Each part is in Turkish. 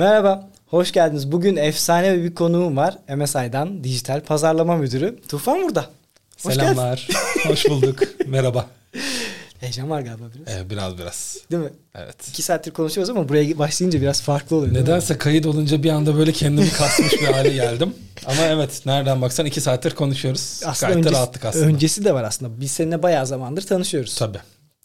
Merhaba, hoş geldiniz. Bugün efsane bir konuğum var. MSI'dan Dijital Pazarlama Müdürü Tufan burada. Hoş Selamlar, hoş bulduk. Merhaba. Heyecan var galiba biraz. Ee, biraz biraz. Değil mi? Evet. İki saattir konuşuyoruz ama buraya başlayınca biraz farklı oluyor. Nedense kayıt olunca bir anda böyle kendimi kasmış bir hale geldim. Ama evet nereden baksan iki saattir konuşuyoruz. Aslında öncesi, rahatlık aslında. Öncesi de var aslında. Biz seninle bayağı zamandır tanışıyoruz. Tabii.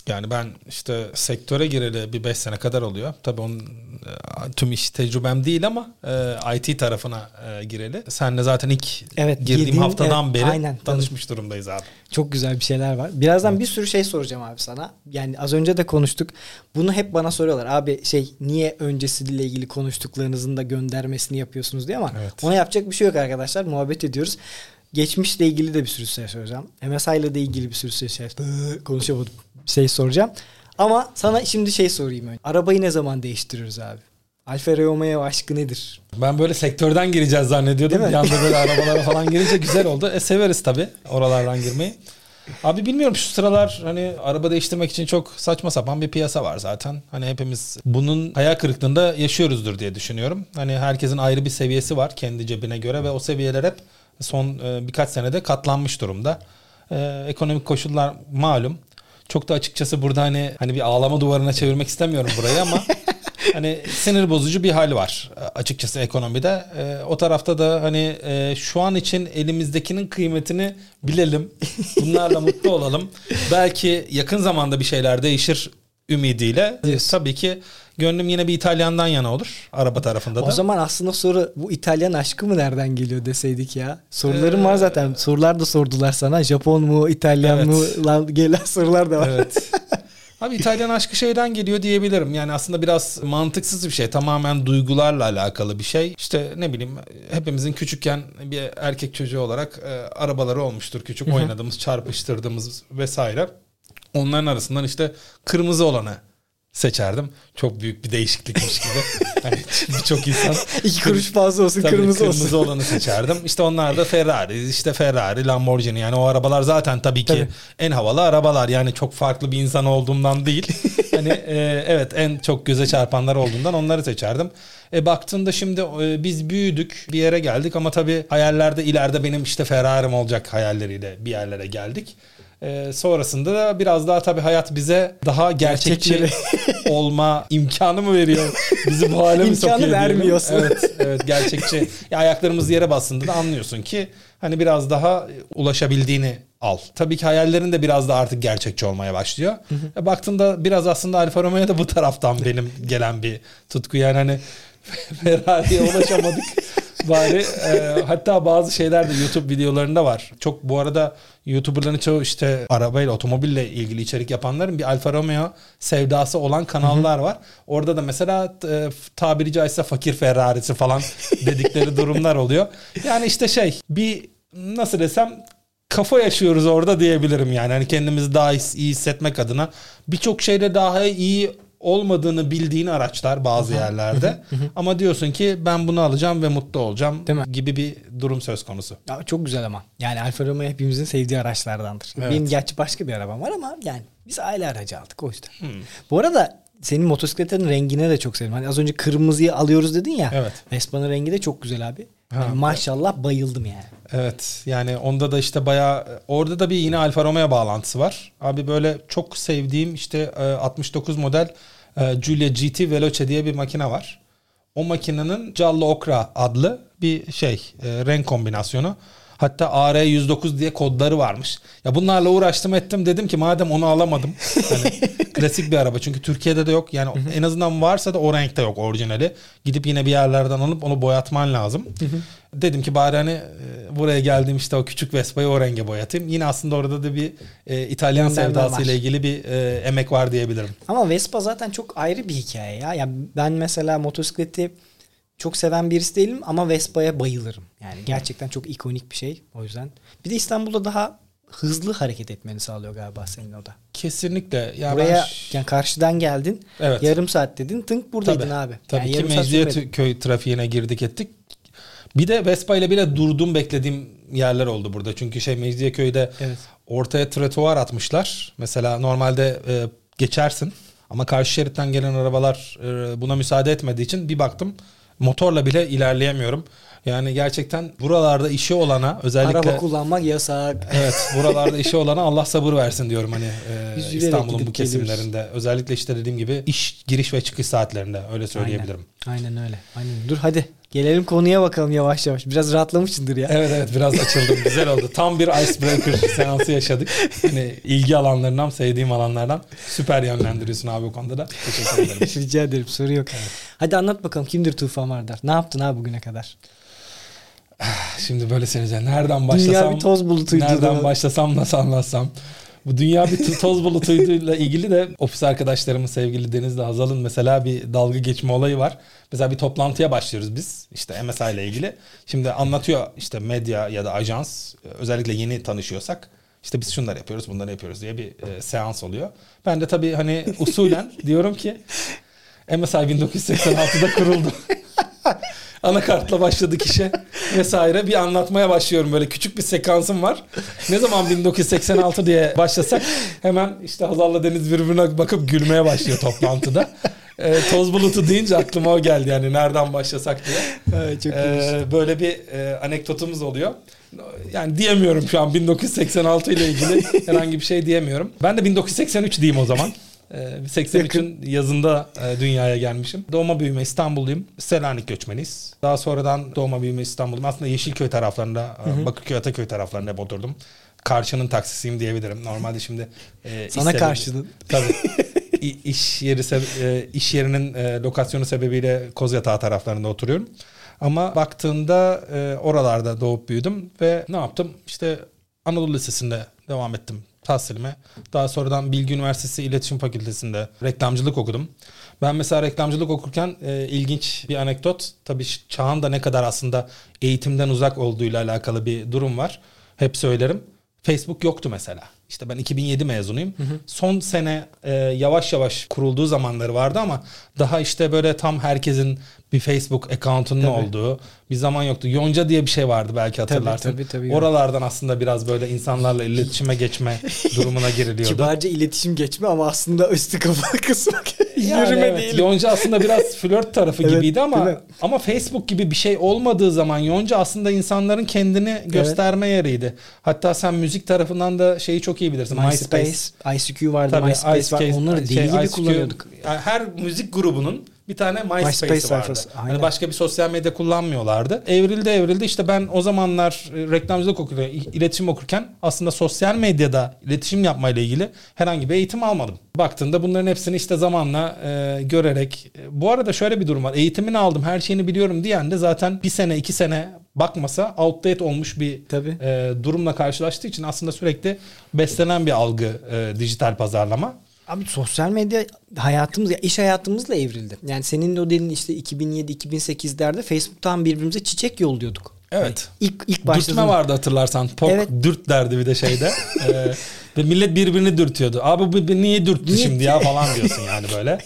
Yani ben işte sektöre gireli bir 5 sene kadar oluyor. Tabii onun e, tüm iş tecrübem değil ama e, IT tarafına e, gireli. Senle zaten ilk evet, girdiğim girdiğim, haftadan evet, beri aynen, tanışmış tabii. durumdayız abi. Çok güzel bir şeyler var. Birazdan evet. bir sürü şey soracağım abi sana. Yani az önce de konuştuk. Bunu hep bana soruyorlar. Abi şey niye öncesiyle ilgili konuştuklarınızın da göndermesini yapıyorsunuz diye ama evet. ona yapacak bir şey yok arkadaşlar. Muhabbet ediyoruz. Geçmişle ilgili de bir sürü şey soracağım. MSI ile de ilgili bir sürü şey konuşamadım şey soracağım. Ama sana şimdi şey sorayım önce. Arabayı ne zaman değiştiriyoruz abi? Alfa Romeo aşkı nedir? Ben böyle sektörden gireceğiz zannediyordum. Bir anda böyle arabalara falan girince güzel oldu. E severiz tabii oralardan girmeyi. Abi bilmiyorum şu sıralar hani araba değiştirmek için çok saçma sapan bir piyasa var zaten. Hani hepimiz bunun hayal kırıklığında yaşıyoruzdur diye düşünüyorum. Hani herkesin ayrı bir seviyesi var kendi cebine göre ve o seviyeler hep son e, birkaç senede katlanmış durumda. Ee, ekonomik koşullar malum. Çok da açıkçası burada hani hani bir ağlama duvarına çevirmek istemiyorum burayı ama hani sinir bozucu bir hal var açıkçası ekonomide. E, o tarafta da hani e, şu an için elimizdekinin kıymetini bilelim. Bunlarla mutlu olalım. Belki yakın zamanda bir şeyler değişir ümidiyle. Yes. Tabii ki Gönlüm yine bir İtalyan'dan yana olur. Araba tarafında da. O zaman aslında soru bu İtalyan aşkı mı nereden geliyor deseydik ya. Sorularım ee, var zaten. Sorular da sordular sana. Japon mu, İtalyan evet. mı lan gelen sorular da var. Evet. Abi İtalyan aşkı şeyden geliyor diyebilirim. Yani aslında biraz mantıksız bir şey. Tamamen duygularla alakalı bir şey. İşte ne bileyim hepimizin küçükken bir erkek çocuğu olarak e, arabaları olmuştur. Küçük oynadığımız, çarpıştırdığımız vesaire. Onların arasından işte kırmızı olanı seçerdim. Çok büyük bir değişiklikmiş gibi. hani birçok insan iki kuruş fazla olsun tabii kırmızı, kırmızı olsun. olanı seçerdim. İşte onlar da Ferrari, işte Ferrari, Lamborghini yani o arabalar zaten tabii ki tabii. en havalı arabalar. Yani çok farklı bir insan olduğumdan değil. hani e, evet en çok göze çarpanlar olduğundan onları seçerdim. E baktığında şimdi e, biz büyüdük, bir yere geldik ama tabii hayallerde ileride benim işte Ferrari'm olacak hayalleriyle bir yerlere geldik. Ee, sonrasında da biraz daha tabii hayat bize daha gerçekçi olma imkanı mı veriyor? Bizi bu hale mi sokuyor? İmkanı vermiyorsun. Evet, evet gerçekçi. Ya ayaklarımız yere bastığında da anlıyorsun ki hani biraz daha ulaşabildiğini al. Tabii ki hayallerin de biraz da artık gerçekçi olmaya başlıyor. E baktığında biraz aslında Alfa Romeo da bu taraftan benim gelen bir tutku. Yani hani Ferrari'ye ulaşamadık. Bari e, hatta bazı şeyler de YouTube videolarında var. Çok bu arada YouTuber'ların çoğu işte arabayla, otomobille ilgili içerik yapanların bir Alfa Romeo sevdası olan kanallar var. Orada da mesela e, tabiri caizse fakir Ferrari'si falan dedikleri durumlar oluyor. Yani işte şey bir nasıl desem kafa yaşıyoruz orada diyebilirim yani. Hani kendimizi daha iyi hissetmek adına birçok şeyde daha iyi olmadığını bildiğin araçlar bazı yerlerde. ama diyorsun ki ben bunu alacağım ve mutlu olacağım Değil mi? gibi bir durum söz konusu. Ya çok güzel ama. Yani Alfa Romeo hepimizin sevdiği araçlardandır. Evet. Benim gerçi başka bir arabam var ama yani biz aile aracı aldık o yüzden. Hmm. Bu arada senin motosikletin rengine de çok seviyorum. Hani az önce kırmızıyı alıyoruz dedin ya. Evet. Vespa'nın rengi de çok güzel abi. Ha, yani maşallah bayıldım yani. Evet yani onda da işte bayağı orada da bir yine Alfa Romeo bağlantısı var. Abi böyle çok sevdiğim işte 69 e, model e, Giulia GT Veloce diye bir makine var. O makinenin Giallo Okra adlı bir şey e, renk kombinasyonu. Hatta AR109 diye kodları varmış. Ya bunlarla uğraştım ettim dedim ki madem onu alamadım. Hani klasik bir araba çünkü Türkiye'de de yok. Yani en azından varsa da o renkte yok orijinali. Gidip yine bir yerlerden alıp onu boyatman lazım. dedim ki bari hani e, buraya geldim işte o küçük Vespa'yı o renge boyatayım. Yine aslında orada da bir e, İtalyan sevdası ile ilgili bir e, emek var diyebilirim. Ama Vespa zaten çok ayrı bir hikaye ya. Ya ben mesela motosikleti çok seven birisi değilim ama Vespa'ya bayılırım. Yani gerçekten çok ikonik bir şey o yüzden. Bir de İstanbul'da daha hızlı hareket etmeni sağlıyor galiba senin o da. Kesinlikle. Ya Buraya ben... yani karşıdan geldin. Evet. Yarım saat dedin. Tınk buradaydın tabii, abi. Tabii yani ki Mecidiyet trafiğine girdik ettik. Bir de Vespa ile bile durdum beklediğim yerler oldu burada. Çünkü şey Mecidiyeköy'de evet. ortaya trotuar atmışlar. Mesela normalde e, geçersin ama karşı şeritten gelen arabalar e, buna müsaade etmediği için bir baktım motorla bile ilerleyemiyorum. Yani gerçekten buralarda işi olana özellikle araba kullanmak yasak. Evet, buralarda işi olana Allah sabır versin diyorum hani e, İstanbul'un bu kesimlerinde. Geliyoruz. Özellikle işte dediğim gibi iş giriş ve çıkış saatlerinde öyle söyleyebilirim. Aynen, Aynen öyle. Aynen. Dur hadi Gelelim konuya bakalım yavaş yavaş. Biraz rahatlamışsındır ya. Evet evet biraz açıldım. Güzel oldu. Tam bir icebreaker seansı yaşadık. Hani ilgi alanlarından, sevdiğim alanlardan süper yönlendiriyorsun abi o konuda da. Teşekkür ederim. Rica ederim. Soru yok. Evet. Hadi anlat bakalım kimdir Tufan Vardar? Ne yaptın abi bugüne kadar? Şimdi böyle söyleyeceğim. Nereden başlasam? Dünya bir toz bulutuydu. Nereden başlasam nasıl anlatsam? Bu dünya bir toz bulutuyla ilgili de ofis arkadaşlarımın sevgili Deniz'le Hazal'ın mesela bir dalga geçme olayı var. Mesela bir toplantıya başlıyoruz biz işte MSI ile ilgili. Şimdi anlatıyor işte medya ya da ajans özellikle yeni tanışıyorsak işte biz şunları yapıyoruz bunları yapıyoruz diye bir e, seans oluyor. Ben de tabii hani usulen diyorum ki MSI 1986'da kuruldu. anakartla başladık işe vesaire bir anlatmaya başlıyorum böyle küçük bir sekansım var. Ne zaman 1986 diye başlasak hemen işte Hazal'la Deniz birbirine bakıp gülmeye başlıyor toplantıda. E, toz bulutu deyince aklıma o geldi yani nereden başlasak diye. Evet, çok e, böyle bir e, anekdotumuz oluyor. Yani diyemiyorum şu an 1986 ile ilgili herhangi bir şey diyemiyorum. Ben de 1983 diyeyim o zaman. 83'ün ee, yazında e, dünyaya gelmişim. Doğma büyüme İstanbulluyum. Selanik göçmeniyiz. Daha sonradan doğma büyüme İstanbulluyum. Aslında Yeşilköy taraflarında, hı hı. Bakırköy Ataköy taraflarında hep oturdum. Karşının taksisiyim diyebilirim. Normalde şimdi e, Sana karşıdın. Tabii. iş yeri e, iş yerinin e, lokasyonu sebebiyle Kozyatağı taraflarında oturuyorum. Ama baktığında e, oralarda doğup büyüdüm ve ne yaptım? İşte Anadolu Lisesi'nde devam ettim tahsilime. Daha sonradan Bilgi Üniversitesi İletişim Fakültesi'nde reklamcılık okudum. Ben mesela reklamcılık okurken e, ilginç bir anekdot. Tabii çağın da ne kadar aslında eğitimden uzak olduğuyla alakalı bir durum var. Hep söylerim. Facebook yoktu mesela. İşte ben 2007 mezunuyum. Hı hı. Son sene e, yavaş yavaş kurulduğu zamanları vardı ama daha işte böyle tam herkesin bir Facebook account'unun olduğu bir zaman yoktu. Yonca diye bir şey vardı belki hatırlarsın. Tabii, tabii, tabii. Oralardan aslında biraz böyle insanlarla iletişime geçme durumuna giriliyordu. Kibarca iletişim geçme ama aslında üstü kapalı kısmak. Yani Yürüme evet, değil. Yonca aslında biraz flört tarafı evet, gibiydi ama ama Facebook gibi bir şey olmadığı zaman Yonca aslında insanların kendini gösterme evet. yeriydi. Hatta sen müzik tarafından da şeyi çok iyi bilirsin. MySpace, MySpace ICQ vardı, Tabii, MySpace var. Onları deli şey, gibi ICQ, kullanıyorduk. Yani her müzik grubunun bir tane MySpace, MySpace vardı. Hani başka bir sosyal medya kullanmıyorlardı. Evrildi evrildi işte ben o zamanlar e, reklamcılık okurken, iletişim okurken aslında sosyal medyada iletişim yapmayla ilgili herhangi bir eğitim almadım. Baktığında bunların hepsini işte zamanla e, görerek. E, bu arada şöyle bir durum var. Eğitimini aldım her şeyini biliyorum diyen de zaten bir sene iki sene bakmasa outdate olmuş bir Tabii. E, durumla karşılaştığı için aslında sürekli beslenen bir algı e, dijital pazarlama. Abi sosyal medya hayatımız ya iş hayatımızla evrildi. Yani senin o dediğin işte 2007-2008'lerde Facebook'tan birbirimize çiçek yolluyorduk. Evet. Yani ilk ilk başladığında... Dürtme vardı hatırlarsan. Pok evet. dürt derdi bir de şeyde. ee, ve millet birbirini dürtüyordu. Abi bu niye dürttü niye? şimdi ya falan diyorsun yani böyle.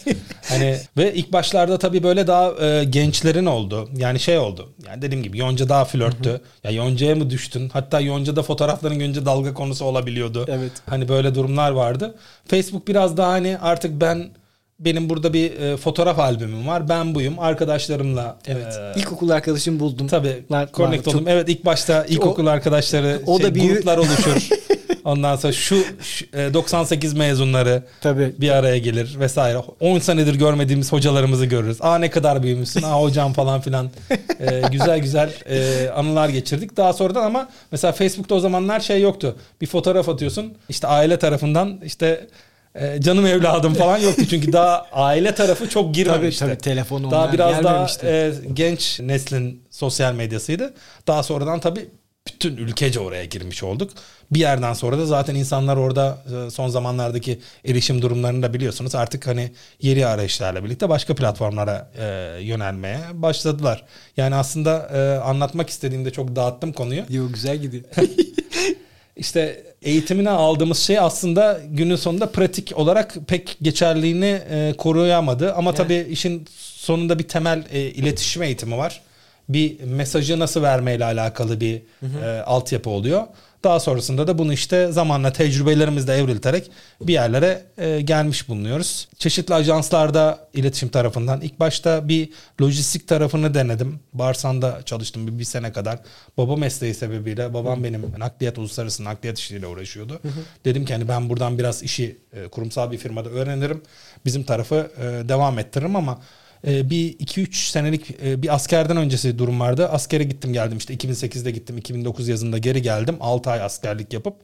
Hani ve ilk başlarda tabii böyle daha e, gençlerin oldu. Yani şey oldu. Yani dediğim gibi Yonca daha flörttü. ya Yonca'ya mı düştün? Hatta Yonca'da fotoğrafların görünce dalga konusu olabiliyordu. Evet. Hani böyle durumlar vardı. Facebook biraz daha hani artık ben benim burada bir e, fotoğraf albümüm var. Ben buyum. Arkadaşlarımla Evet. E, ilkokul arkadaşım buldum. Tabii. Connect oldum. Çok... Evet ilk başta ilkokul o, arkadaşları o şey, da bir gruplar oluşur. Ondan sonra şu, şu 98 e, mezunları Tabii. bir araya gelir vesaire. 10 senedir görmediğimiz hocalarımızı görürüz. Aa ne kadar büyümüşsün. Aa hocam falan filan. Ee, güzel güzel e, anılar geçirdik. Daha sonradan ama mesela Facebook'ta o zamanlar şey yoktu. Bir fotoğraf atıyorsun. İşte aile tarafından işte e, canım evladım falan yoktu çünkü daha aile tarafı çok girmemişti. Tabii tabii telefon Daha biraz daha e, genç neslin sosyal medyasıydı. Daha sonradan tabii bütün ülkece oraya girmiş olduk. Bir yerden sonra da zaten insanlar orada e, son zamanlardaki erişim durumlarını da biliyorsunuz. Artık hani yeri arayışlarla birlikte başka platformlara e, yönelmeye başladılar. Yani aslında e, anlatmak istediğimde çok dağıttım konuyu. Yok güzel gidiyor. İşte eğitimine aldığımız şey aslında günün sonunda pratik olarak pek geçerliğini e, koruyamadı. Ama yani. tabii işin sonunda bir temel e, iletişim eğitimi var bir mesajı nasıl vermeyle alakalı bir hı hı. E, altyapı oluyor. Daha sonrasında da bunu işte zamanla tecrübelerimizle evrilterek bir yerlere e, gelmiş bulunuyoruz. Çeşitli ajanslarda iletişim tarafından ilk başta bir lojistik tarafını denedim. Barsan'da çalıştım bir, bir sene kadar. Baba mesleği sebebiyle babam benim nakliyat uluslararası nakliyat işleriyle uğraşıyordu. Dedim ki hani ben buradan biraz işi e, kurumsal bir firmada öğrenirim. Bizim tarafı e, devam ettiririm ama bir 2-3 senelik e, bir askerden öncesi durum vardı. Askere gittim geldim işte 2008'de gittim 2009 yazında geri geldim 6 ay askerlik yapıp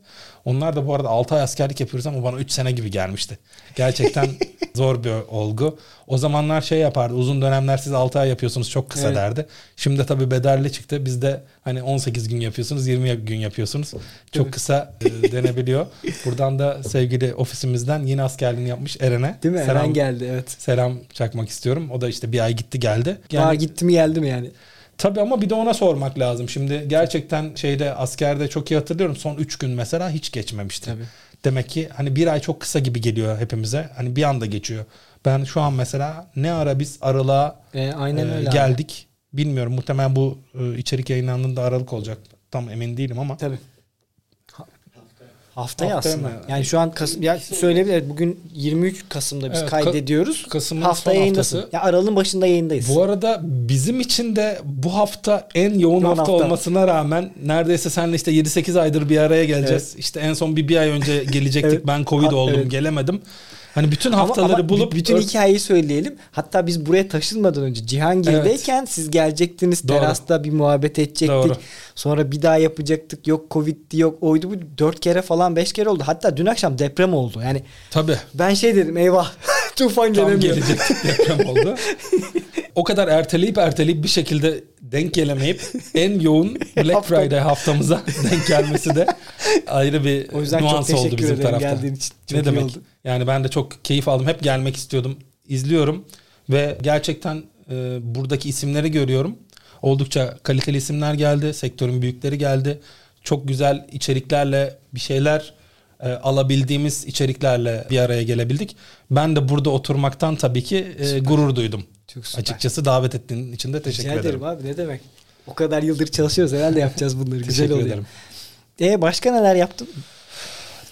onlar da bu arada 6 ay askerlik yapıyoruz ama bana 3 sene gibi gelmişti. Gerçekten zor bir olgu. O zamanlar şey yapardı uzun dönemler siz 6 ay yapıyorsunuz çok kısa evet. derdi. Şimdi tabii bedelli çıktı bizde hani 18 gün yapıyorsunuz 20 gün yapıyorsunuz. Çok kısa e, denebiliyor. Buradan da sevgili ofisimizden yeni askerliğini yapmış Eren'e. Değil mi? Selam, Eren geldi evet. Selam çakmak istiyorum. O da işte bir ay gitti geldi. Yani, Aa, gitti mi geldi mi yani? Tabii ama bir de ona sormak lazım. Şimdi gerçekten şeyde askerde çok iyi hatırlıyorum. Son 3 gün mesela hiç geçmemişti. Tabii. Demek ki hani bir ay çok kısa gibi geliyor hepimize. Hani bir anda geçiyor. Ben şu an mesela ne ara biz aralığa e, aynen e, geldik. Abi. Bilmiyorum muhtemelen bu e, içerik yayınlandığında aralık olacak. Tam emin değilim ama. Tabii. Haftaya, haftaya aslında. Mı? Yani şu an Kasım ya söyleyebilir. Bugün 23 Kasım'da biz evet, kaydediyoruz. Kasım'ın hafta yayındasın. Haftası. Ya Aralığın başında yayındayız. Bu arada bizim için de bu hafta en yoğun, yoğun hafta, hafta olmasına rağmen neredeyse senle işte 7-8 aydır bir araya geleceğiz. Evet. İşte en son bir bir ay önce gelecektik. evet. Ben Covid oldum, evet. gelemedim. Hani bütün haftaları ama, ama bulup bütün hikayeyi söyleyelim. Hatta biz buraya taşınmadan önce Cihangir'deyken evet. siz gelecektiniz Doğru. terasta bir muhabbet edecektik. Doğru. Sonra bir daha yapacaktık. Yok Covid'di yok oydu bu dört kere falan beş kere oldu. Hatta dün akşam deprem oldu. Yani Tabii. Ben şey dedim eyvah tufan gelemiyor. Tam gelecek deprem oldu. o kadar erteleyip erteleyip bir şekilde denk gelemeyip en yoğun Black Friday haftamıza denk gelmesi de ayrı bir o yüzden nuans çok oldu bizim tarafta. Geldiğin için. Çok ne demek? Oldu. Yani ben de çok keyif aldım. Hep gelmek istiyordum. İzliyorum ve gerçekten e, buradaki isimleri görüyorum. Oldukça kaliteli isimler geldi. Sektörün büyükleri geldi. Çok güzel içeriklerle bir şeyler e, alabildiğimiz içeriklerle bir araya gelebildik. Ben de burada oturmaktan tabii ki e, gurur duydum. Çok süper. Açıkçası davet ettiğin için de teşekkür Rica ederim. abi ne demek. O kadar yıldır çalışıyoruz herhalde yapacağız bunları. Güzel oluyor. Ederim. E başka neler yaptın?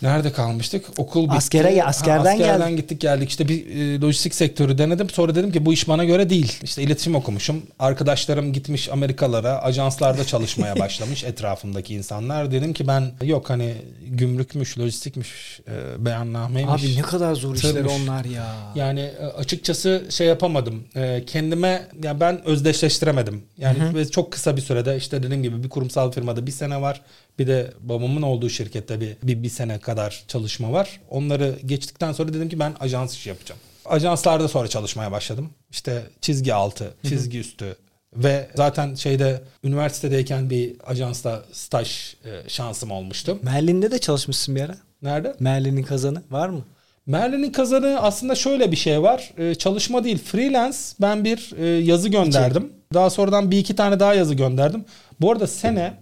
Nerede kalmıştık? Okul bitti. Askere, askerden, ha, askerden geldim. gittik geldik. İşte bir e, lojistik sektörü denedim. Sonra dedim ki bu iş bana göre değil. İşte iletişim okumuşum. Arkadaşlarım gitmiş Amerikalara, ajanslarda çalışmaya başlamış etrafımdaki insanlar. Dedim ki ben yok hani gümrükmüş, lojistikmiş, e, beyannameymiş. Abi ne kadar zor tırmış. işler onlar ya. Yani e, açıkçası şey yapamadım. E, kendime yani ben özdeşleştiremedim. Yani hı hı. çok kısa bir sürede işte dediğim gibi bir kurumsal firmada bir sene var. Bir de babamın olduğu şirkette bir, bir, bir sene kadar çalışma var. Onları geçtikten sonra dedim ki ben ajans işi yapacağım. Ajanslarda sonra çalışmaya başladım. İşte çizgi altı, çizgi üstü ve zaten şeyde üniversitedeyken bir ajansta staj e, şansım olmuştu. Merlin'de de çalışmışsın bir ara. Nerede? Merlin'in kazanı var mı? Merlin'in kazanı aslında şöyle bir şey var. E, çalışma değil freelance ben bir e, yazı gönderdim. İçin. Daha sonradan bir iki tane daha yazı gönderdim. Bu arada sene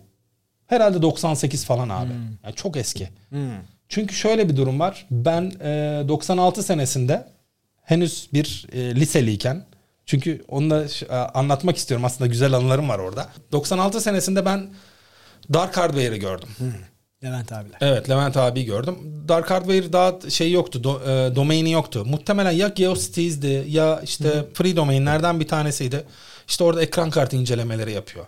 Herhalde 98 falan abi. Hmm. Yani çok eski. Hmm. Çünkü şöyle bir durum var. Ben e, 96 senesinde henüz bir e, liseliyken çünkü onu da e, anlatmak istiyorum. Aslında güzel anılarım var orada. 96 senesinde ben Dark Hardware'ı gördüm. Hmm. Levent abiler. Evet Levent abi gördüm. Dark Hardware daha şey yoktu. Do, e, domaini yoktu. Muhtemelen ya GeoCities'di ya işte hmm. free domainlerden bir tanesiydi. İşte orada ekran kartı incelemeleri yapıyor.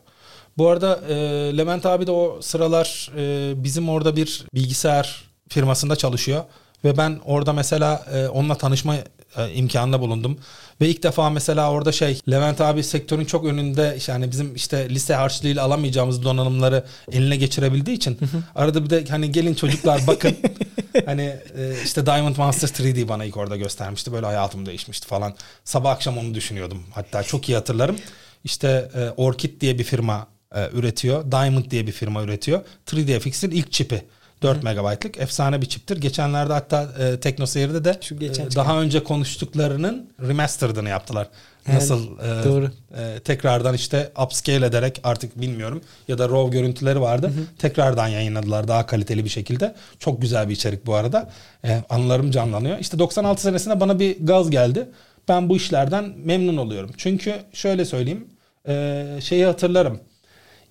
Bu arada e, Levent abi de o sıralar e, bizim orada bir bilgisayar firmasında çalışıyor. Ve ben orada mesela e, onunla tanışma e, imkanında bulundum. Ve ilk defa mesela orada şey Levent abi sektörün çok önünde yani bizim işte lise harçlığıyla alamayacağımız donanımları eline geçirebildiği için arada bir de hani gelin çocuklar bakın hani e, işte Diamond Monsters 3D bana ilk orada göstermişti. Böyle hayatım değişmişti falan. Sabah akşam onu düşünüyordum. Hatta çok iyi hatırlarım. İşte e, Orchid diye bir firma e, üretiyor. Diamond diye bir firma üretiyor. 3DFX'in ilk çipi. 4 Hı. megabaytlık efsane bir çiptir. Geçenlerde hatta e, TeknoSeyir'de de Şu geçen e, daha önce konuştuklarının remastered'ını yaptılar. Nasıl e, doğru. E, tekrardan işte upscale ederek artık bilmiyorum ya da RAW görüntüleri vardı. Hı hı. Tekrardan yayınladılar daha kaliteli bir şekilde. Çok güzel bir içerik bu arada. E, anılarım canlanıyor. İşte 96 senesinde bana bir gaz geldi. Ben bu işlerden memnun oluyorum. Çünkü şöyle söyleyeyim. E, şeyi hatırlarım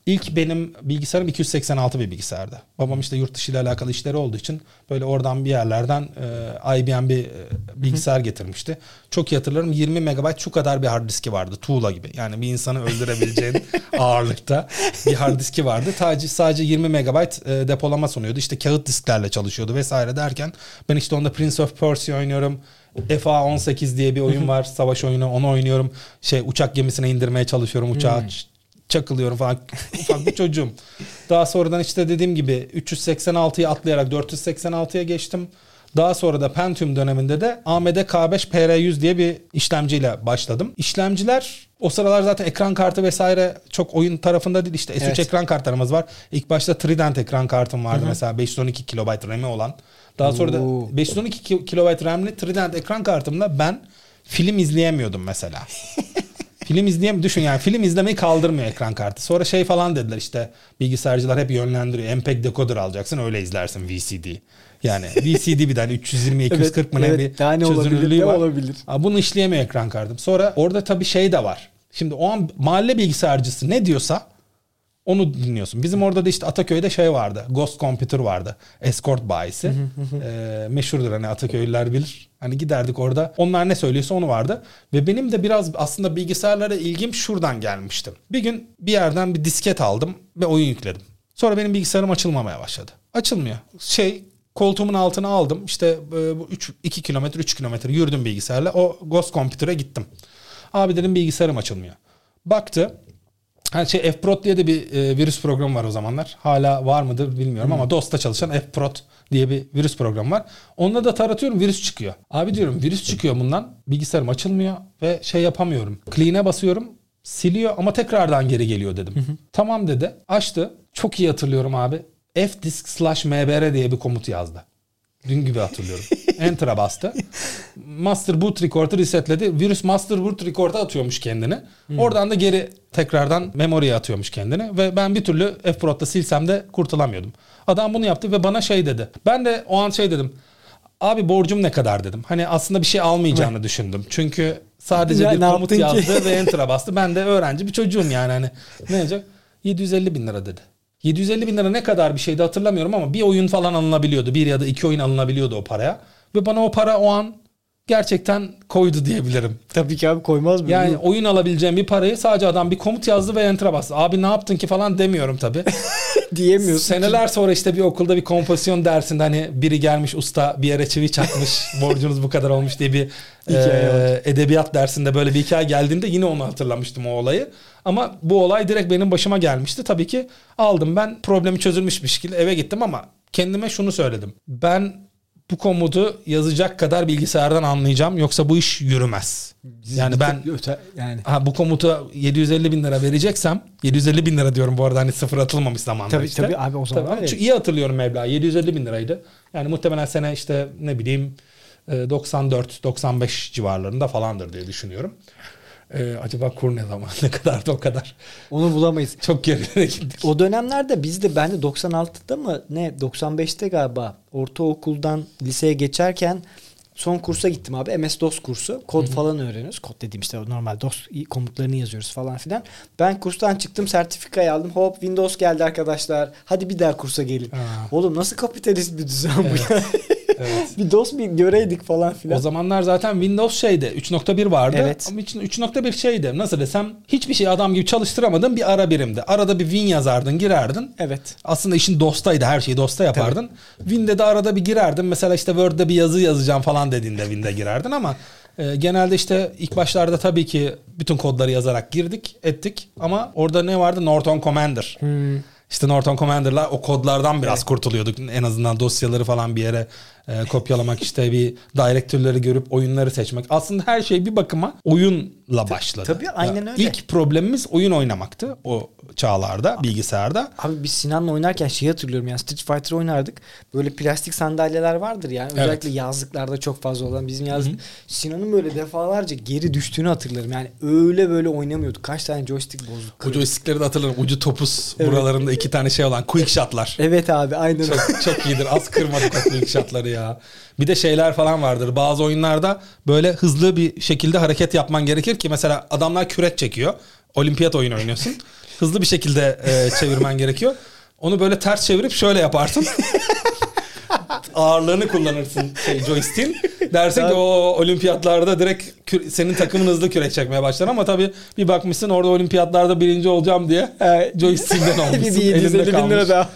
İlk benim bilgisayarım 286 bir bilgisayardı. Babam işte yurt dışı ile alakalı işleri olduğu için böyle oradan bir yerlerden e, IBM bir e, bilgisayar getirmişti. Çok iyi hatırlarım 20 megabayt şu kadar bir hard diski vardı. Tuğla gibi. Yani bir insanı öldürebileceğin ağırlıkta bir hard diski vardı. Sadece, sadece 20 megabayt e, depolama sunuyordu. İşte kağıt disklerle çalışıyordu vesaire derken ben işte onda Prince of Persia oynuyorum. FA18 diye bir oyun var. Savaş oyunu. Onu oynuyorum. Şey uçak gemisine indirmeye çalışıyorum. Uçağı Hmm. Çakılıyorum falan. Ufak bir çocuğum. Daha sonradan işte dediğim gibi 386'yı atlayarak 486'ya geçtim. Daha sonra da Pentium döneminde de AMD K5 PR100 diye bir işlemciyle başladım. İşlemciler o sıralar zaten ekran kartı vesaire çok oyun tarafında değil. İşte S3 Evet. ekran kartlarımız var. İlk başta Trident ekran kartım vardı mesela 512 KB RAM'i olan. Daha sonra da Oo. 512 ki- KB RAM'li Trident ekran kartımla ben film izleyemiyordum mesela. film izleyem düşün yani film izlemeyi kaldırmıyor ekran kartı. Sonra şey falan dediler işte bilgisayarcılar hep yönlendiriyor. MPEG decoder alacaksın öyle izlersin VCD. Yani VCD bir tane 320 240 mı ne evet, bir olabilir, çözünürlüğü ne var. olabilir? Aa, bunu işleyemiyor ekran kartım. Sonra orada tabii şey de var. Şimdi o an mahalle bilgisayarcısı ne diyorsa onu dinliyorsun. Bizim orada da işte Ataköy'de şey vardı. Ghost Computer vardı. Escort bayisi. ee, meşhurdur hani Ataköylüler bilir. Hani giderdik orada. Onlar ne söylüyorsa onu vardı. Ve benim de biraz aslında bilgisayarlara ilgim şuradan gelmişti. Bir gün bir yerden bir disket aldım ve oyun yükledim. Sonra benim bilgisayarım açılmamaya başladı. Açılmıyor. Şey koltuğumun altına aldım. İşte e, bu 3 2 kilometre 3 kilometre yürüdüm bilgisayarla. O Ghost Computer'a gittim. Abi dedim bilgisayarım açılmıyor. Baktı. Ha şey Fprot diye de bir e, virüs programı var o zamanlar. Hala var mıdır bilmiyorum ama DOS'ta çalışan Fprot diye bir virüs programı var. Onunla da taratıyorum virüs çıkıyor. Abi diyorum virüs çıkıyor bundan. Bilgisayarım açılmıyor ve şey yapamıyorum. Clean'e basıyorum siliyor ama tekrardan geri geliyor dedim. Tamam dedi. Açtı. Çok iyi hatırlıyorum abi. fdisk slash mbr diye bir komut yazdı. Dün gibi hatırlıyorum. Enter'a bastı. Master boot record'u resetledi. Virüs master boot record'a atıyormuş kendini. Oradan da geri tekrardan memoriye atıyormuş kendini. Ve ben bir türlü Fprot'ta silsem de kurtulamıyordum. Adam bunu yaptı ve bana şey dedi. Ben de o an şey dedim. Abi borcum ne kadar dedim. Hani aslında bir şey almayacağını düşündüm. Çünkü sadece Ya bir komut yazdı ve enter'a bastı. Ben de öğrenci bir çocuğum yani hani. Ne olacak? 750 bin lira dedi. 750 bin lira ne kadar bir şeydi hatırlamıyorum ama bir oyun falan alınabiliyordu. Bir ya da iki oyun alınabiliyordu o paraya. Ve bana o para o an gerçekten koydu diyebilirim. Tabii ki abi koymaz mı? Yani oyun alabileceğim bir parayı sadece adam bir komut yazdı ve enter'a bastı. Abi ne yaptın ki falan demiyorum tabii. diyemiyorsun. Seneler sonra işte bir okulda bir kompozisyon dersinde hani biri gelmiş usta bir yere çivi çakmış borcunuz bu kadar olmuş diye bir e, edebiyat dersinde böyle bir hikaye geldiğinde yine onu hatırlamıştım o olayı. Ama bu olay direkt benim başıma gelmişti. Tabii ki aldım ben problemi çözülmüş bir şekilde eve gittim ama kendime şunu söyledim. Ben bu komutu yazacak kadar bilgisayardan anlayacağım yoksa bu iş yürümez. Yani ben Öte, yani ha, bu komuta 750 bin lira vereceksem 750 bin lira diyorum bu arada hani sıfır atılmamış zamanda Tabii, işte. tabii abi o zaman Tabii, çünkü iyi hatırlıyorum meblağ 750 bin liraydı. Yani muhtemelen sene işte ne bileyim e, 94-95 civarlarında falandır diye düşünüyorum. E, acaba kur ne zaman ne kadar da o kadar. onu bulamayız. Çok geride gittik. O dönemlerde biz de ben de 96'da mı ne 95'te galiba ortaokuldan liseye geçerken son kursa gittim abi. MS-DOS kursu. Kod falan öğreniyoruz. Kod dediğim işte normal DOS komutlarını yazıyoruz falan filan. Ben kurstan çıktım sertifikayı aldım. Hop Windows geldi arkadaşlar. Hadi bir daha kursa gelin. Ha. Oğlum nasıl kapitalist bir düzen bu ya? Evet. bir DOS bir göreydik falan filan. O zamanlar zaten Windows şeydi 3.1 vardı. Evet. Ama için 3.1 şeydi nasıl desem hiçbir şey adam gibi çalıştıramadın bir ara birimdi. Arada bir Win yazardın girerdin. Evet. Aslında işin DOS'taydı her şeyi DOS'ta yapardın. Win'de de arada bir girerdin. Mesela işte Word'de bir yazı yazacağım falan dediğinde Win'de girerdin ama e, genelde işte ilk başlarda tabii ki bütün kodları yazarak girdik ettik ama orada ne vardı Norton Commander. İşte Norton Commander'la o kodlardan biraz kurtuluyorduk. En azından dosyaları falan bir yere e, kopyalamak işte bir direktörleri görüp oyunları seçmek. Aslında her şey bir bakıma oyunla başladı. tabii, aynen öyle. İlk problemimiz oyun oynamaktı o çağlarda bilgisayarda. Abi biz Sinan'la oynarken şeyi hatırlıyorum yani Street Fighter oynardık. Böyle plastik sandalyeler vardır yani. Evet. Özellikle yazlıklarda çok fazla olan bizim yazlık. Sinan'ın böyle defalarca geri düştüğünü hatırlarım. Yani öyle böyle oynamıyorduk. Kaç tane joystick bozduk. O kırdık. joystickleri de hatırlarım. Ucu topuz Evet. buralarında iki tane şey olan quick shotlar. Evet abi aynen. Çok, çok iyidir. Az kırmadık o quick shotları ya. Bir de şeyler falan vardır. Bazı oyunlarda böyle hızlı bir şekilde hareket yapman gerekir ki mesela adamlar kürek çekiyor. olimpiyat oyunu oynuyorsun. Hızlı bir şekilde e, çevirmen gerekiyor. Onu böyle ters çevirip şöyle yaparsın. Ağırlığını kullanırsın şey joystick'in. Dersin ki o olimpiyatlarda direkt senin takımın hızlı kürek çekmeye başlar ama tabii bir bakmışsın orada olimpiyatlarda birinci olacağım diye joystick'inden bir olmuşsun. bir 750 elinde bin kalmış. lira daha.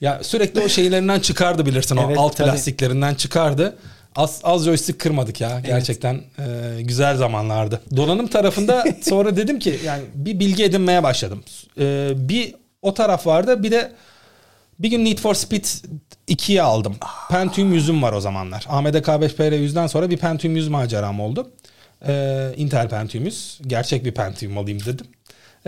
Ya sürekli o şeylerinden çıkardı bilirsin o Evet, alt tabii. plastiklerinden çıkardı. Az, az joystick kırmadık ya gerçekten e, güzel zamanlardı. Donanım tarafında sonra dedim ki yani bir bilgi edinmeye başladım. E, bir o taraf vardı bir de bir gün Need for Speed 2'yi aldım. Pentium 100'üm var o zamanlar. AMD K5 100'den sonra bir Pentium 100 maceram oldu. E, Intel Pentium 100. Gerçek bir Pentium alayım dedim.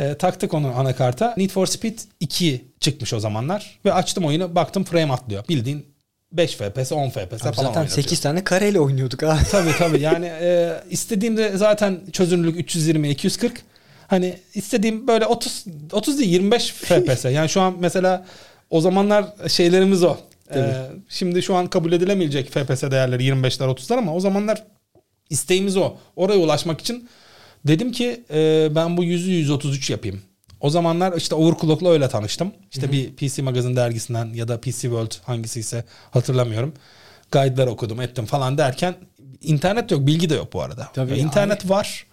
E, taktık onu anakarta. Need for Speed 2 çıkmış o zamanlar. Ve açtım oyunu baktım frame atlıyor. Bildiğin 5 FPS 10 FPS Abi falan zaten oynatıyor. 8 tane kareyle oynuyorduk abi. Tabii tabii yani e, istediğimde zaten çözünürlük 320 240 hani istediğim böyle 30 30 değil 25 FPS yani şu an mesela o zamanlar şeylerimiz o. E, şimdi şu an kabul edilemeyecek FPS değerleri 25'ler 30'lar ama o zamanlar isteğimiz o. Oraya ulaşmak için dedim ki e, ben bu 100'ü 133 yapayım. O zamanlar işte Overclock'la öyle tanıştım. İşte bir PC Magazine dergisinden ya da PC World hangisi ise hatırlamıyorum. Guide'lar okudum ettim falan derken internet yok bilgi de yok bu arada. Tabii, Ya internet var.